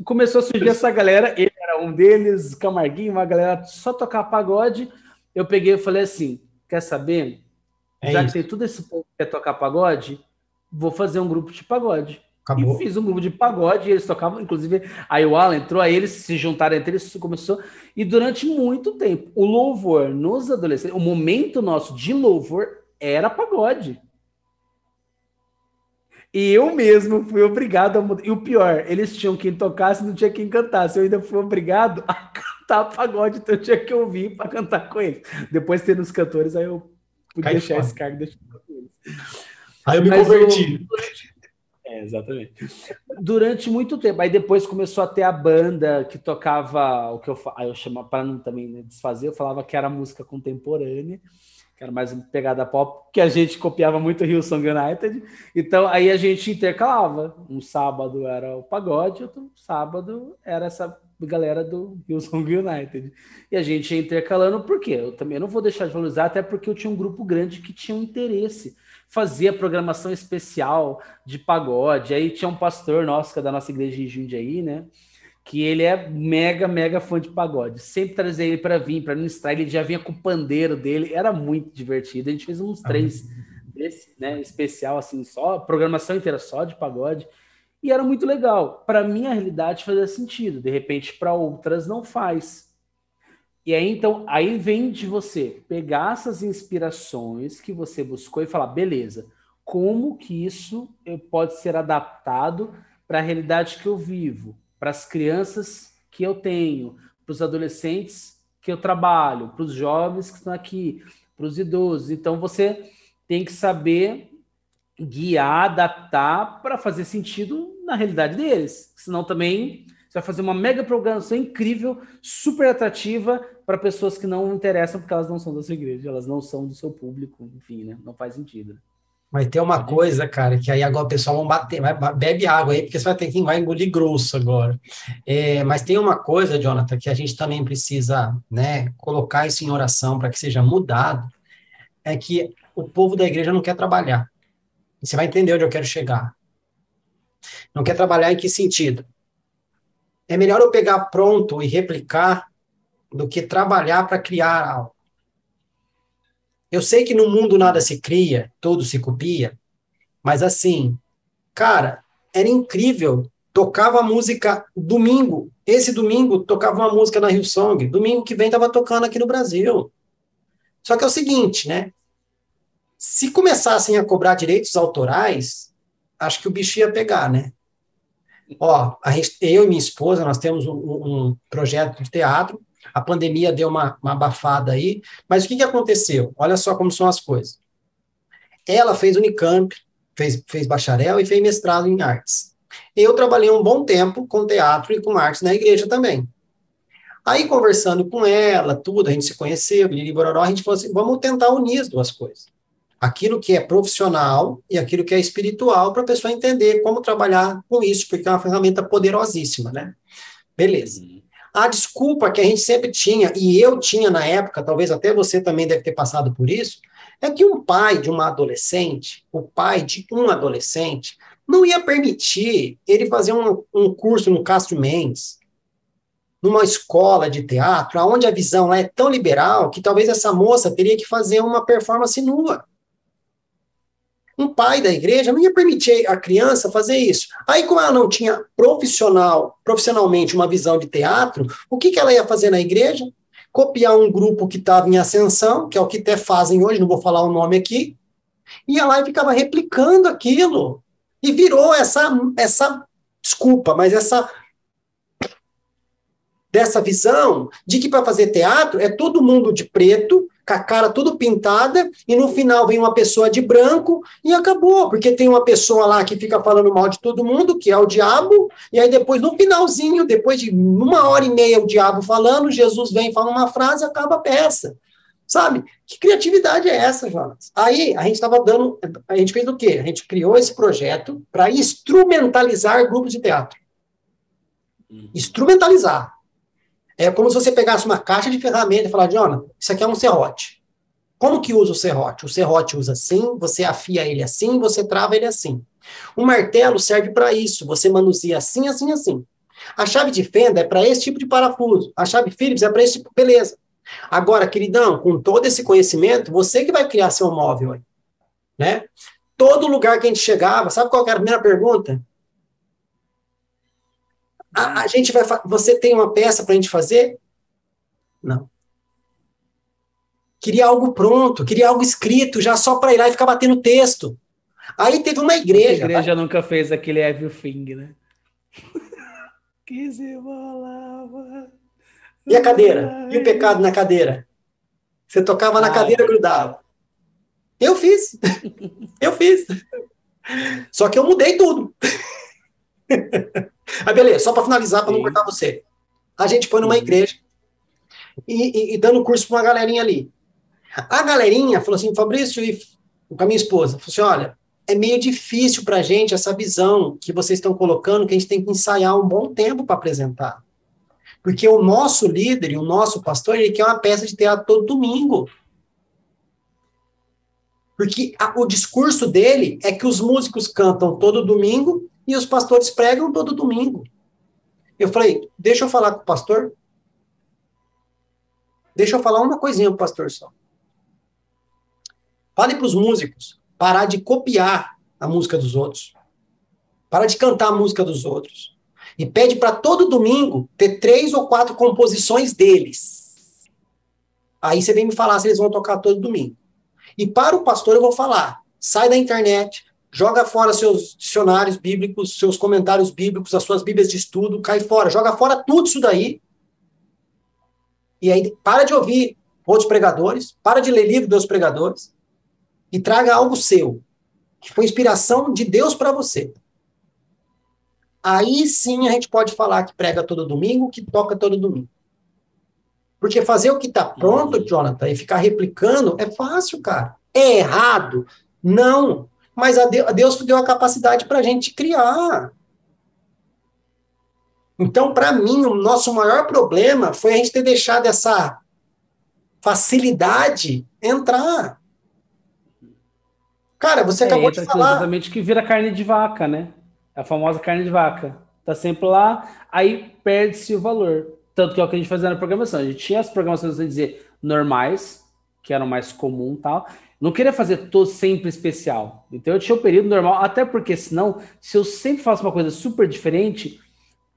Começou a surgir essa galera, ele era um deles, Camarguinho, uma galera só tocar pagode. Eu peguei e falei assim: quer saber? É Já isso. que tem tudo esse povo que quer tocar pagode, vou fazer um grupo de pagode. Acabou. E fiz um grupo de pagode, e eles tocavam, inclusive, aí o Alan entrou, aí eles se juntaram entre eles, começou, e durante muito tempo, o louvor nos adolescentes, o momento nosso de louvor era pagode. E eu mesmo fui obrigado a mudar. E o pior, eles tinham quem tocasse, não tinha quem cantasse. Eu ainda fui obrigado a cantar pagode, então eu tinha que ouvir para cantar com eles. Depois, tendo os cantores, aí eu Cai deixar esse cargo deixar com eles. Aí eu me Mas converti. É, exatamente. Durante muito tempo. Aí depois começou a ter a banda que tocava o que eu aí eu chamava para não também né, desfazer, eu falava que era música contemporânea, que era mais uma pegada pop, que a gente copiava muito Rio Song United. Então aí a gente intercalava. Um sábado era o pagode, outro sábado era essa galera do Rio Song United. E a gente ia intercalando, por quê? Eu também não vou deixar de valorizar, até porque eu tinha um grupo grande que tinha um interesse fazia programação especial de pagode. Aí tinha um pastor nosso, que é da nossa igreja de Jundiaí, né? Que ele é mega, mega fã de pagode. Sempre trazia ele para vir, para ministrar. Ele já vinha com o pandeiro dele, era muito divertido. A gente fez uns três desse, né? Especial, assim, só, programação inteira só de pagode. E era muito legal. Para minha realidade fazia sentido. De repente, para outras não faz. E aí, então, aí vem de você pegar essas inspirações que você buscou e falar, beleza, como que isso pode ser adaptado para a realidade que eu vivo, para as crianças que eu tenho, para os adolescentes que eu trabalho, para os jovens que estão aqui, para os idosos. Então, você tem que saber guiar, adaptar para fazer sentido na realidade deles. Senão também você vai fazer uma mega programação incrível, super atrativa para pessoas que não interessam porque elas não são da sua igreja, elas não são do seu público, enfim, né? Não faz sentido. Mas tem uma coisa, cara, que aí agora o pessoal vai bater, vai, bebe água aí, porque você vai ter que vai engolir grosso agora. É, mas tem uma coisa, Jonathan, que a gente também precisa, né, colocar isso em oração para que seja mudado, é que o povo da igreja não quer trabalhar. Você vai entender onde eu quero chegar. Não quer trabalhar em que sentido? É melhor eu pegar pronto e replicar do que trabalhar para criar algo. Eu sei que no mundo nada se cria, tudo se copia, mas assim, cara, era incrível. Tocava música domingo. Esse domingo tocava uma música na Rio Song. Domingo que vem tava tocando aqui no Brasil. Só que é o seguinte, né? Se começassem a cobrar direitos autorais, acho que o bicho ia pegar, né? Ó, gente, eu e minha esposa, nós temos um, um projeto de teatro, a pandemia deu uma, uma abafada aí, mas o que, que aconteceu? Olha só como são as coisas. Ela fez Unicamp, fez, fez bacharel e fez mestrado em artes. Eu trabalhei um bom tempo com teatro e com artes na igreja também. Aí, conversando com ela, tudo, a gente se conheceu, a gente falou assim, vamos tentar unir as duas coisas. Aquilo que é profissional e aquilo que é espiritual para a pessoa entender como trabalhar com isso, porque é uma ferramenta poderosíssima, né? Beleza. Uhum. A desculpa que a gente sempre tinha, e eu tinha na época, talvez até você também deve ter passado por isso, é que um pai de uma adolescente, o pai de um adolescente, não ia permitir ele fazer um, um curso no Castro Mendes, numa escola de teatro, onde a visão é tão liberal que talvez essa moça teria que fazer uma performance nua. Um pai da igreja não ia permitir a criança fazer isso. Aí, como ela não tinha profissional, profissionalmente uma visão de teatro, o que, que ela ia fazer na igreja? Copiar um grupo que estava em ascensão, que é o que até fazem hoje, não vou falar o nome aqui, ia lá e ficava replicando aquilo. E virou essa, essa desculpa, mas essa dessa visão de que para fazer teatro é todo mundo de preto, com a cara tudo pintada, e no final vem uma pessoa de branco e acabou, porque tem uma pessoa lá que fica falando mal de todo mundo, que é o diabo, e aí depois, no finalzinho, depois de uma hora e meia o diabo falando, Jesus vem fala uma frase e acaba a peça. Sabe? Que criatividade é essa, Jonas? Aí a gente estava dando. A gente fez o quê? A gente criou esse projeto para instrumentalizar grupos de teatro. Uhum. Instrumentalizar. É como se você pegasse uma caixa de ferramentas e falar, Jonathan, isso aqui é um serrote. Como que usa o serrote? O serrote usa assim, você afia ele assim, você trava ele assim. O martelo serve para isso, você manuseia assim, assim, assim. A chave de fenda é para esse tipo de parafuso. A chave Phillips é para esse tipo, beleza. Agora, queridão, com todo esse conhecimento, você que vai criar seu móvel aí, né? Todo lugar que a gente chegava, sabe qual era a primeira pergunta? A, a gente vai. Você tem uma peça para a gente fazer? Não. Queria algo pronto, queria algo escrito, já só para ir lá e ficar batendo texto. Aí teve uma igreja. A igreja tá? nunca fez aquele everything, né? que se volava. E a cadeira? E o pecado na cadeira? Você tocava na cadeira e grudava. Eu fiz. eu fiz. Só que eu mudei tudo. Aí, beleza, só para finalizar, para não cortar você. A gente foi numa uhum. igreja e, e, e dando curso para uma galerinha ali. A galerinha falou assim, Fabrício, e com a minha esposa, falou assim: olha, é meio difícil para a gente essa visão que vocês estão colocando, que a gente tem que ensaiar um bom tempo para apresentar. Porque o nosso líder e o nosso pastor, ele quer uma peça de teatro todo domingo. Porque a, o discurso dele é que os músicos cantam todo domingo e os pastores pregam todo domingo. Eu falei, deixa eu falar com o pastor. Deixa eu falar uma coisinha para o pastor só. Fale para os músicos parar de copiar a música dos outros. Para de cantar a música dos outros. E pede para todo domingo ter três ou quatro composições deles. Aí você vem me falar se eles vão tocar todo domingo. E para o pastor eu vou falar: sai da internet, joga fora seus dicionários bíblicos, seus comentários bíblicos, as suas bíblias de estudo, cai fora, joga fora tudo isso daí. E aí para de ouvir outros pregadores, para de ler livro dos pregadores e traga algo seu, que foi inspiração de Deus para você. Aí sim a gente pode falar que prega todo domingo, que toca todo domingo. Porque fazer o que está pronto, Jonathan, e ficar replicando é fácil, cara. É errado? Não mas a Deus deu a capacidade para a gente criar. Então, para mim, o nosso maior problema foi a gente ter deixado essa facilidade entrar. Cara, você é, acabou de falar. Exatamente que vira carne de vaca, né? A famosa carne de vaca. Tá sempre lá, aí perde-se o valor. Tanto que é o que a gente fazia na programação. A gente tinha as programações, vamos dizer, normais, que eram mais comum e tal. Não queria fazer todo sempre especial. Então eu tinha o período normal, até porque senão, se eu sempre faço uma coisa super diferente,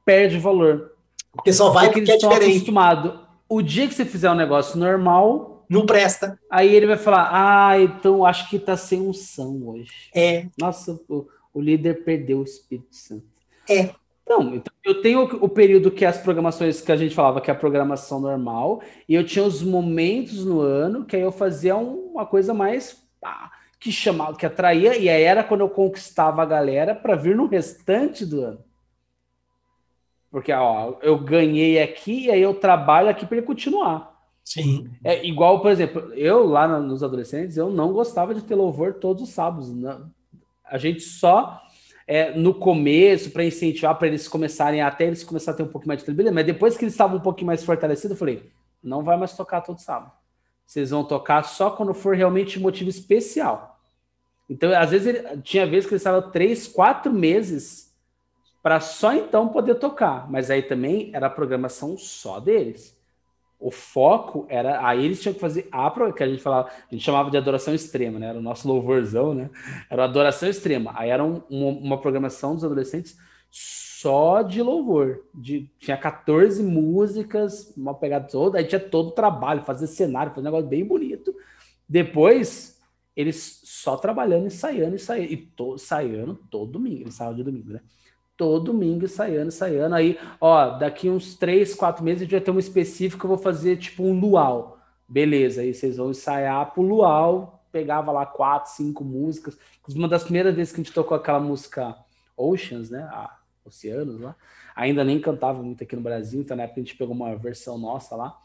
perde o valor. Porque só vai porque, porque eles é diferente. acostumado. O dia que você fizer um negócio normal, não presta. Aí ele vai falar: "Ah, então acho que tá sem unção hoje". É. Nossa, o, o líder perdeu o Espírito Santo. É. Não, então eu tenho o período que as programações que a gente falava que é a programação normal, e eu tinha os momentos no ano que aí eu fazia uma coisa mais pá, que chamava, que atraía, e aí era quando eu conquistava a galera para vir no restante do ano. Porque ó, eu ganhei aqui e aí eu trabalho aqui para ele continuar. Sim. É igual, por exemplo, eu lá nos adolescentes, eu não gostava de ter louvor todos os sábados. Não. A gente só é, no começo, para incentivar, para eles começarem, até eles começarem a ter um pouquinho mais de tranquilidade, mas depois que eles estavam um pouquinho mais fortalecidos, eu falei: não vai mais tocar todo sábado. Vocês vão tocar só quando for realmente motivo especial. Então, às vezes, ele, tinha vezes que eles estavam três, quatro meses para só então poder tocar. Mas aí também era a programação só deles. O foco era. Aí eles tinham que fazer a que a gente falava, a gente chamava de adoração extrema, né? Era o nosso louvorzão, né? Era adoração extrema. Aí era um, uma, uma, programação dos adolescentes só de louvor. De, tinha 14 músicas, uma pegada toda, aí tinha todo o trabalho, fazer cenário, fazer um negócio bem bonito. Depois, eles só trabalhando, ensaiando, ensaiando, e to, ensaiando todo domingo, eles saiam de domingo, né? Todo domingo ensaiando, ensaiando. Aí, ó, daqui uns três, quatro meses a gente vai ter um específico, eu vou fazer tipo um luau. Beleza, aí vocês vão ensaiar pro luau, pegava lá quatro, cinco músicas. Uma das primeiras vezes que a gente tocou aquela música Oceans, né? Ah, Oceanos lá. Ainda nem cantava muito aqui no Brasil, então na época a gente pegou uma versão nossa lá.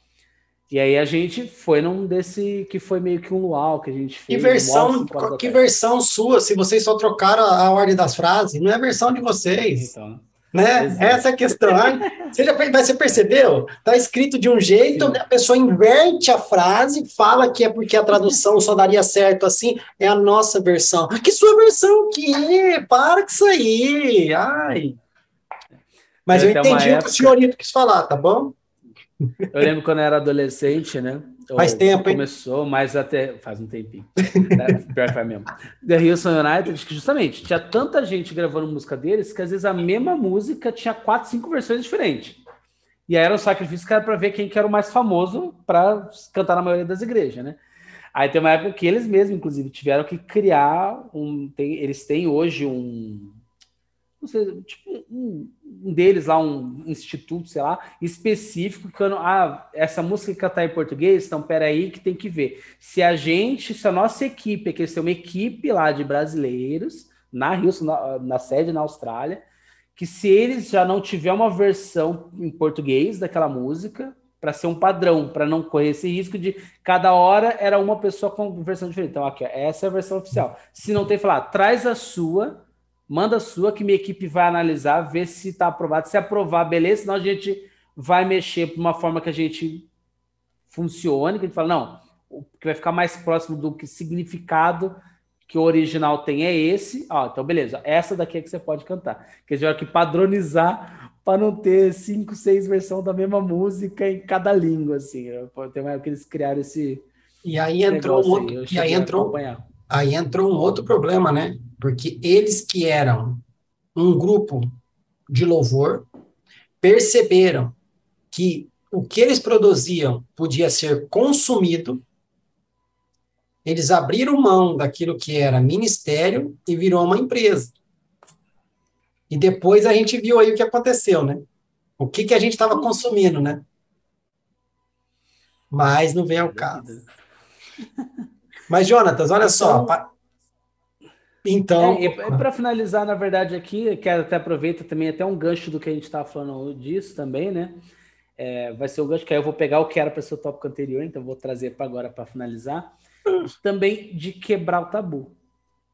E aí a gente foi num desse que foi meio que um luau que a gente fez. Que versão, que versão sua, se vocês só trocaram a, ordem das frases, não é a versão de vocês. Então, né? Essa é a questão. você, já, você percebeu? Tá escrito de um jeito, Sim. a pessoa inverte a frase, fala que é porque a tradução só daria certo assim, é a nossa versão. Que sua versão que? Para com isso aí. Ai. Mas eu, eu entendi o que o senhorito quis falar, tá bom? Eu lembro quando eu era adolescente, né? Faz tempo, hein? Começou, mas até faz um tempinho. é, pior que faz mesmo. The Houston United, que justamente tinha tanta gente gravando música deles que às vezes a mesma música tinha quatro, cinco versões diferentes. E aí era um sacrifício que era para ver quem que era o mais famoso para cantar na maioria das igrejas, né? Aí tem uma época que eles mesmos, inclusive, tiveram que criar um. Tem, eles têm hoje um sei, tipo um, um deles lá, um instituto, sei lá, específico, que eu, ah, essa música está em português, então peraí que tem que ver. Se a gente, se a nossa equipe, que têm uma equipe lá de brasileiros, na Rio, na, na sede na Austrália, que se eles já não tiver uma versão em português daquela música, para ser um padrão, para não correr esse risco de cada hora era uma pessoa com versão diferente. Então, aqui, essa é a versão oficial. Se não tem, falar, traz a sua manda sua que minha equipe vai analisar, ver se está aprovado. Se aprovar, beleza, senão a gente vai mexer de uma forma que a gente funcione, que a gente fala, não, o que vai ficar mais próximo do que significado que o original tem é esse. Ó, então, beleza, essa daqui é que você pode cantar. Que a gente vai que padronizar para não ter cinco, seis versões da mesma música em cada língua, assim. Tem uma que eles criaram esse. E aí entrou outro, aí, e aí entrou, aí entrou um outro problema, né? porque eles que eram um grupo de louvor perceberam que o que eles produziam podia ser consumido, eles abriram mão daquilo que era ministério e virou uma empresa. E depois a gente viu aí o que aconteceu, né? O que, que a gente estava consumindo, né? Mas não vem ao caso. Mas, Jonatas, olha só, então, então. É, para finalizar, na verdade, aqui, quero até aproveita também até um gancho do que a gente estava falando disso também, né? É, vai ser o gancho que aí eu vou pegar o que era para ser o tópico anterior, então vou trazer para agora para finalizar. Também de quebrar o tabu.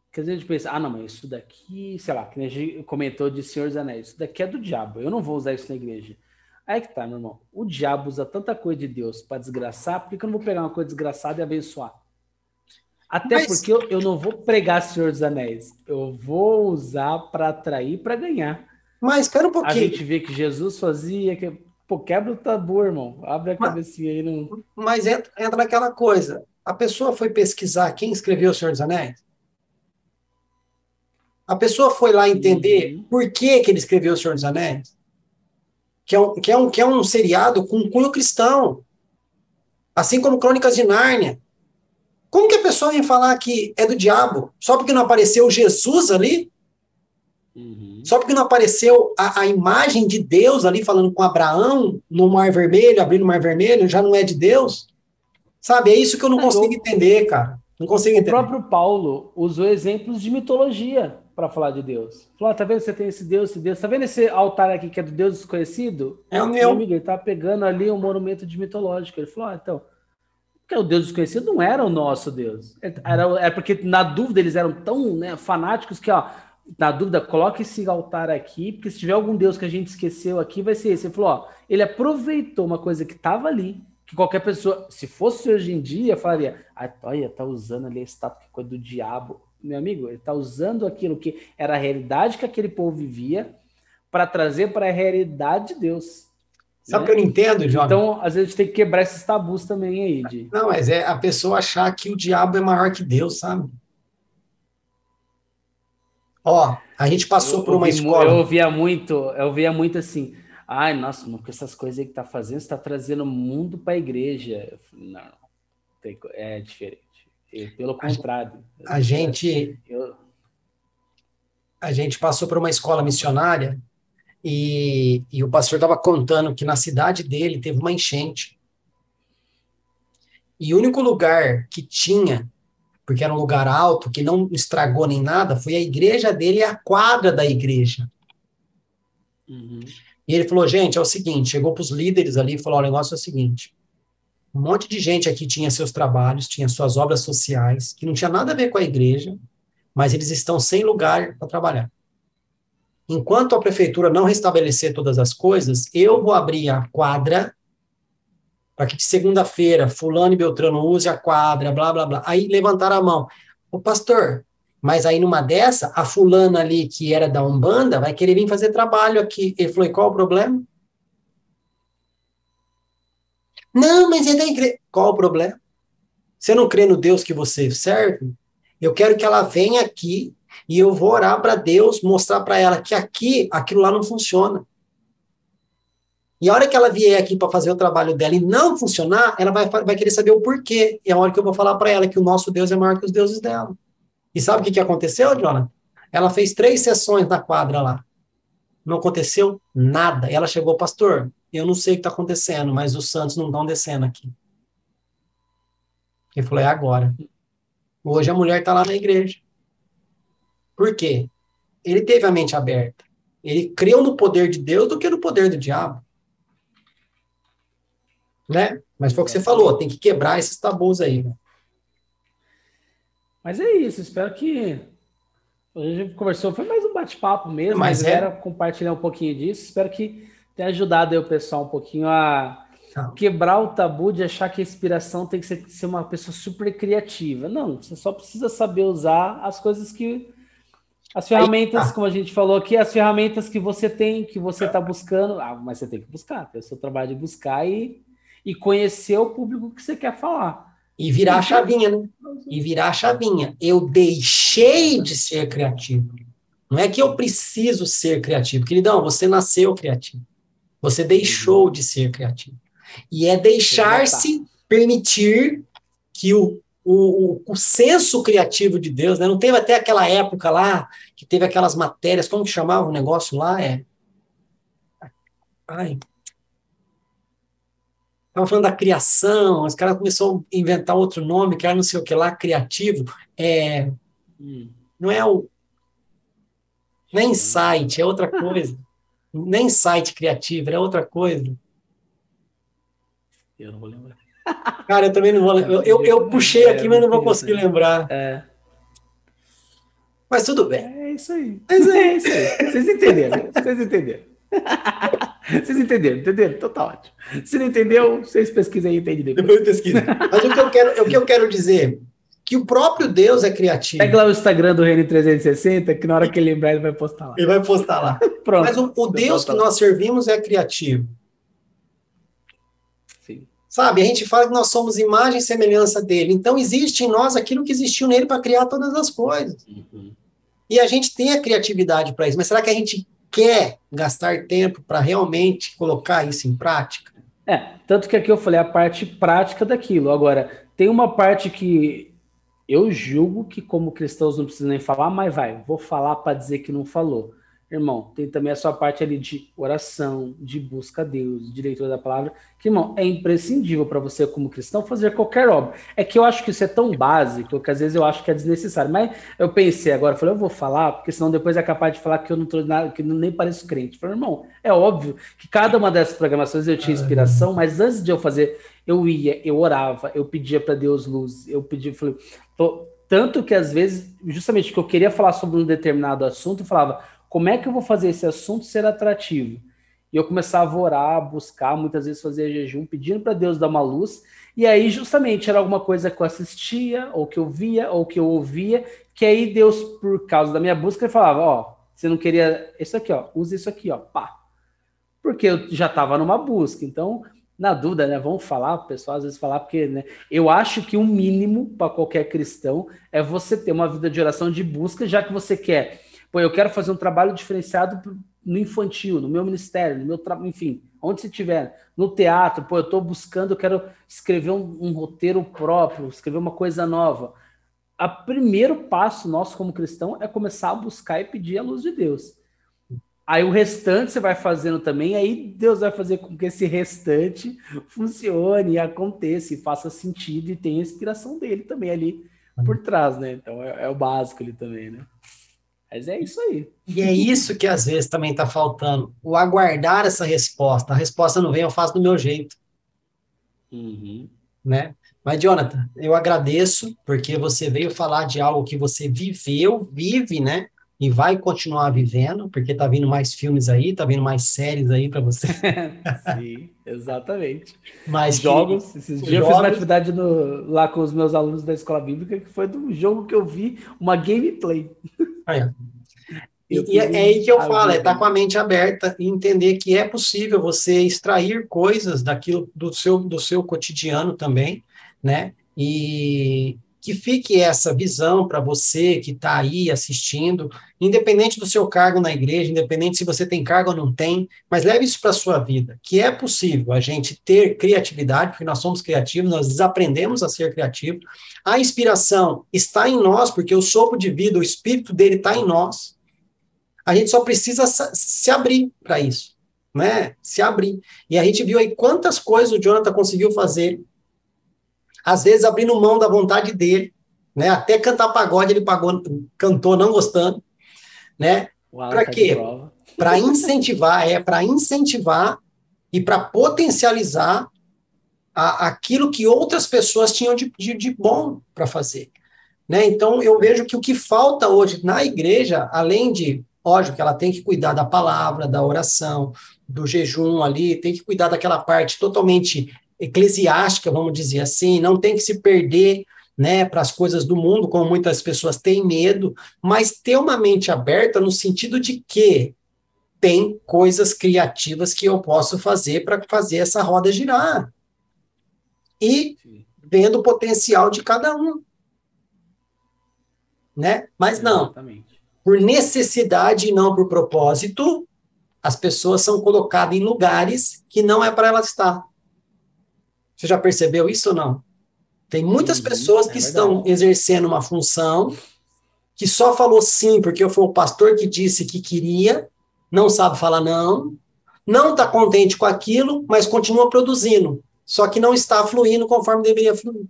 Porque às vezes a gente pensa, ah, não, mas isso daqui, sei lá, que a gente comentou de Senhor dos Anéis, isso daqui é do diabo, eu não vou usar isso na igreja. Aí que tá, meu irmão. O diabo usa tanta coisa de Deus para desgraçar, por que eu não vou pegar uma coisa desgraçada e abençoar? Até Mas... porque eu, eu, não vou pregar Senhor dos Anéis. Eu vou usar para atrair, para ganhar. Mas espera um pouquinho. A gente vê que Jesus fazia. Que... Pô, quebra o tabu, irmão. Abre a Mas... cabecinha aí. Não... Mas entra, entra naquela coisa. A pessoa foi pesquisar quem escreveu o Senhor dos Anéis? A pessoa foi lá entender uhum. por que, que ele escreveu o Senhor dos Anéis? Que é um, que é um, que é um seriado com cunho cristão. Assim como Crônicas de Nárnia. Como que a pessoa vem falar que é do diabo só porque não apareceu Jesus ali? Uhum. Só porque não apareceu a, a, imagem de Deus ali falando com Abraão no Mar Vermelho, abrindo o Mar Vermelho, já não é de Deus? Sabe, é isso que eu não é, consigo entender, cara. Não consigo entender. O próprio Paulo usou exemplos de mitologia para falar de Deus. Falou: ah, tá vendo? Você tem esse Deus, esse Deus. Tá vendo esse altar aqui que é do Deus desconhecido? É o meu. Amigo, ele tá pegando ali um monumento de mitológico. Ele falou: ah, então, Porque o Deus desconhecido não era o nosso Deus. Era, era porque, na dúvida, eles eram tão né, fanáticos que, ó, na dúvida, coloque esse altar aqui, porque se tiver algum Deus que a gente esqueceu aqui, vai ser esse. Ele falou, ó, ele aproveitou uma coisa que estava ali, que qualquer pessoa, se fosse hoje em dia, falaria, olha, tá usando ali a estátua que coisa do diabo. Meu amigo, ele tá usando aquilo que era a realidade que aquele povo vivia para trazer para a realidade de Deus. Sabe o né? que eu não entendo, João? Então, às vezes a gente tem que quebrar esses tabus também aí, de... Não, mas é a pessoa achar que o diabo é maior que Deus, sabe? Ó, a gente passou eu, por uma escola. Eu ouvia muito, eu ouvia muito assim. Ai, nossa, com essas coisas aí que tá fazendo, você tá trazendo o mundo para a igreja. Não, é diferente. pelo contrário. A gente, eu... a gente passou por uma escola missionária e, e o pastor estava contando que na cidade dele teve uma enchente. E o único lugar que tinha porque era um lugar alto, que não estragou nem nada, foi a igreja dele e a quadra da igreja. Uhum. E ele falou, gente, é o seguinte, chegou para os líderes ali e falou, o negócio é o seguinte, um monte de gente aqui tinha seus trabalhos, tinha suas obras sociais, que não tinha nada a ver com a igreja, mas eles estão sem lugar para trabalhar. Enquanto a prefeitura não restabelecer todas as coisas, eu vou abrir a quadra para que de segunda-feira fulano e Beltrano use a quadra, blá, blá, blá. Aí levantaram a mão. O pastor, mas aí numa dessa, a fulana ali que era da Umbanda vai querer vir fazer trabalho aqui. Ele falou, e qual o problema? Não, mas é da igreja. Qual o problema? Você não crê no Deus que você serve? Eu quero que ela venha aqui e eu vou orar para Deus, mostrar para ela que aqui aquilo lá não funciona. E a hora que ela vier aqui para fazer o trabalho dela e não funcionar, ela vai, vai querer saber o porquê. E é a hora que eu vou falar para ela que o nosso Deus é maior que os deuses dela. E sabe o que, que aconteceu, Jonathan? Ela fez três sessões na quadra lá. Não aconteceu nada. Ela chegou, pastor, eu não sei o que está acontecendo, mas os santos não estão descendo aqui. Ele falou, é agora. Hoje a mulher está lá na igreja. Por quê? Ele teve a mente aberta. Ele creu no poder de Deus do que no poder do diabo né? Mas foi o que você falou, tem que quebrar esses tabus aí. Né? Mas é isso, espero que a gente conversou, foi mais um bate-papo mesmo, mas era é... compartilhar um pouquinho disso. Espero que tenha ajudado aí o pessoal um pouquinho a Não. Tá. quebrar o tabu de achar que a inspiração tem que ser, ser uma pessoa super criativa. Não, você só precisa saber usar as coisas que as ferramentas, Aí, ah. como a gente falou aqui, as ferramentas que você tem, que você está buscando, ah, mas você tem que buscar, tem o seu trabalho de buscar e e conhecer o público que você quer falar. E virar a chavinha, né? E virar a chavinha. Eu deixei de ser criativo. Não é que eu preciso ser criativo. Queridão, você nasceu criativo. Você deixou de ser criativo. E é deixar-se permitir que o, o, o, o, senso criativo de Deus, né? Não teve até aquela época lá que teve aquelas matérias, como que chamava o negócio lá? É. Ai, Estava falando da criação, os caras começaram a inventar outro nome, que era não sei o que lá, criativo. É, hum. Não é o. É insight, é outra coisa. É insight criativo, é outra coisa. Eu não vou lembrar. Cara, eu também não vou lembrar. Eu, eu, eu puxei aqui, mas não vou conseguir lembrar. É. Mas tudo bem. É isso aí. Mas é isso aí. Vocês entenderam. Vocês entenderam. Vocês entenderam, entenderam? Então tá ótimo. Se não entendeu, vocês pesquisem aí e entendem depois. Depois pesquisa. Mas o que, eu quero, o que eu quero dizer que o próprio Deus é criativo. Pega lá o Instagram do Reino 360, que na hora que ele lembrar, ele vai postar lá. Ele vai postar lá. Pronto. Mas o, o Deus que nós servimos é criativo. Sabe, a gente fala que nós somos imagem e semelhança dele. Então, existe em nós aquilo que existiu nele para criar todas as coisas. Uhum. E a gente tem a criatividade para isso. Mas será que a gente quer gastar tempo para realmente colocar isso em prática? É, tanto que aqui eu falei a parte prática daquilo. Agora, tem uma parte que eu julgo que, como cristãos, não precisa nem falar, mas vai, vou falar para dizer que não falou. Irmão, tem também a sua parte ali de oração, de busca a Deus, de leitura da palavra, que, irmão, é imprescindível para você, como cristão, fazer qualquer obra. É que eu acho que isso é tão básico que às vezes eu acho que é desnecessário. Mas eu pensei agora, falei, eu vou falar, porque senão depois é capaz de falar que eu não tô nada, que nem pareço crente. falei, irmão, é óbvio que cada uma dessas programações eu tinha inspiração, mas antes de eu fazer, eu ia, eu orava, eu pedia para Deus luz, eu pedia, falei, tô, tanto que às vezes, justamente que eu queria falar sobre um determinado assunto, eu falava, como é que eu vou fazer esse assunto ser atrativo? E eu começava a orar, buscar, muitas vezes fazia jejum, pedindo para Deus dar uma luz. E aí, justamente, era alguma coisa que eu assistia, ou que eu via, ou que eu ouvia, que aí Deus, por causa da minha busca, ele falava: Ó, você não queria isso aqui, ó, use isso aqui, ó, pá. Porque eu já estava numa busca. Então, na dúvida, né? Vamos falar, o pessoal às vezes falar, porque né, eu acho que o mínimo para qualquer cristão é você ter uma vida de oração de busca, já que você quer Pô, eu quero fazer um trabalho diferenciado no infantil, no meu ministério, no meu trabalho, enfim, onde você estiver, no teatro, pô, eu estou buscando, eu quero escrever um, um, roteiro próprio, escrever uma coisa nova. O primeiro passo nosso como cristão é começar a buscar e pedir a luz de Deus. Aí o restante você vai fazendo também, aí Deus vai fazer com que esse restante funcione, aconteça e faça sentido e tenha a inspiração dele também ali por trás, né? Então é, é o básico ali também, né? Mas é isso aí. E é isso que às vezes também está faltando. O aguardar essa resposta. A resposta não vem, eu faço do meu jeito. Uhum. Né? Mas, Jonathan, eu agradeço porque você veio falar de algo que você viveu, vive, né? E vai continuar vivendo, porque tá vindo mais filmes aí, tá vindo mais séries aí para você. Sim, exatamente. Mas jogos, que, esses dias jogos... eu fiz uma atividade no, lá com os meus alunos da escola bíblica que foi do jogo que eu vi, uma gameplay. Aí, e, e é, é aí que eu falo, é estar tá com a mente aberta e entender que é possível você extrair coisas daquilo do seu, do seu cotidiano também, né? E que fique essa visão para você que está aí assistindo, independente do seu cargo na igreja, independente se você tem cargo ou não tem, mas leve isso para a sua vida, que é possível a gente ter criatividade, porque nós somos criativos, nós desaprendemos a ser criativos. A inspiração está em nós, porque o sopro de vida, o espírito dele está em nós. A gente só precisa se abrir para isso, né? Se abrir. E a gente viu aí quantas coisas o Jonathan conseguiu fazer às vezes abrindo mão da vontade dele, né? Até cantar pagode ele pagou, cantou não gostando, né? Para quê? Para incentivar, é para incentivar e para potencializar a, aquilo que outras pessoas tinham de, de, de bom para fazer. Né? Então, eu vejo que o que falta hoje na igreja, além de, óbvio, que ela tem que cuidar da palavra, da oração, do jejum ali, tem que cuidar daquela parte totalmente eclesiástica, vamos dizer assim, não tem que se perder né, para as coisas do mundo, como muitas pessoas têm medo, mas ter uma mente aberta no sentido de que tem coisas criativas que eu posso fazer para fazer essa roda girar. E vendo o potencial de cada um. Né? Mas não. Exatamente. Por necessidade e não por propósito, as pessoas são colocadas em lugares que não é para elas estar. Você já percebeu isso ou não? Tem muitas uhum, pessoas que é estão exercendo uma função que só falou sim porque foi o pastor que disse que queria, não sabe falar não, não está contente com aquilo, mas continua produzindo, só que não está fluindo conforme deveria fluir.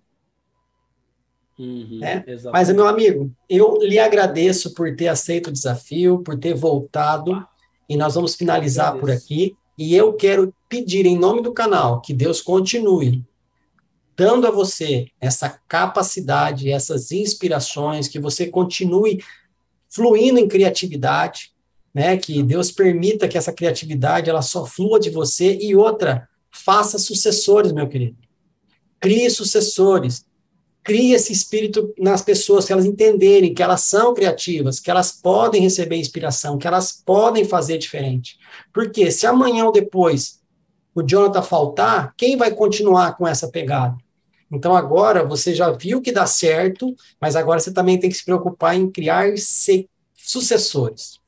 Uhum, né? Mas, meu amigo, eu lhe agradeço por ter aceito o desafio, por ter voltado, e nós vamos finalizar por aqui. E eu quero pedir em nome do canal que Deus continue dando a você essa capacidade, essas inspirações, que você continue fluindo em criatividade, né? Que Deus permita que essa criatividade ela só flua de você e outra, faça sucessores, meu querido. Crie sucessores. Crie esse espírito nas pessoas, que elas entenderem que elas são criativas, que elas podem receber inspiração, que elas podem fazer diferente. Porque se amanhã ou depois o Jonathan faltar, quem vai continuar com essa pegada? Então agora você já viu que dá certo, mas agora você também tem que se preocupar em criar sucessores.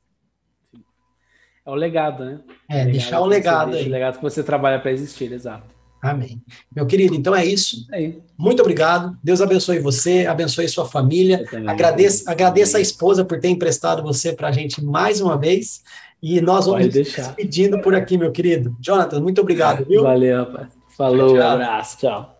É o legado, né? É, legado deixar o legado aí. O legado que você trabalha para existir, exato. Amém. Meu querido, então é isso. É Muito obrigado. Deus abençoe você, abençoe sua família. Agradeça, agradeça a esposa por ter emprestado você para a gente mais uma vez. E nós vamos nos despedindo por aqui, meu querido. Jonathan, muito obrigado, viu? Valeu, rapaz. Falou, tchau. abraço, tchau.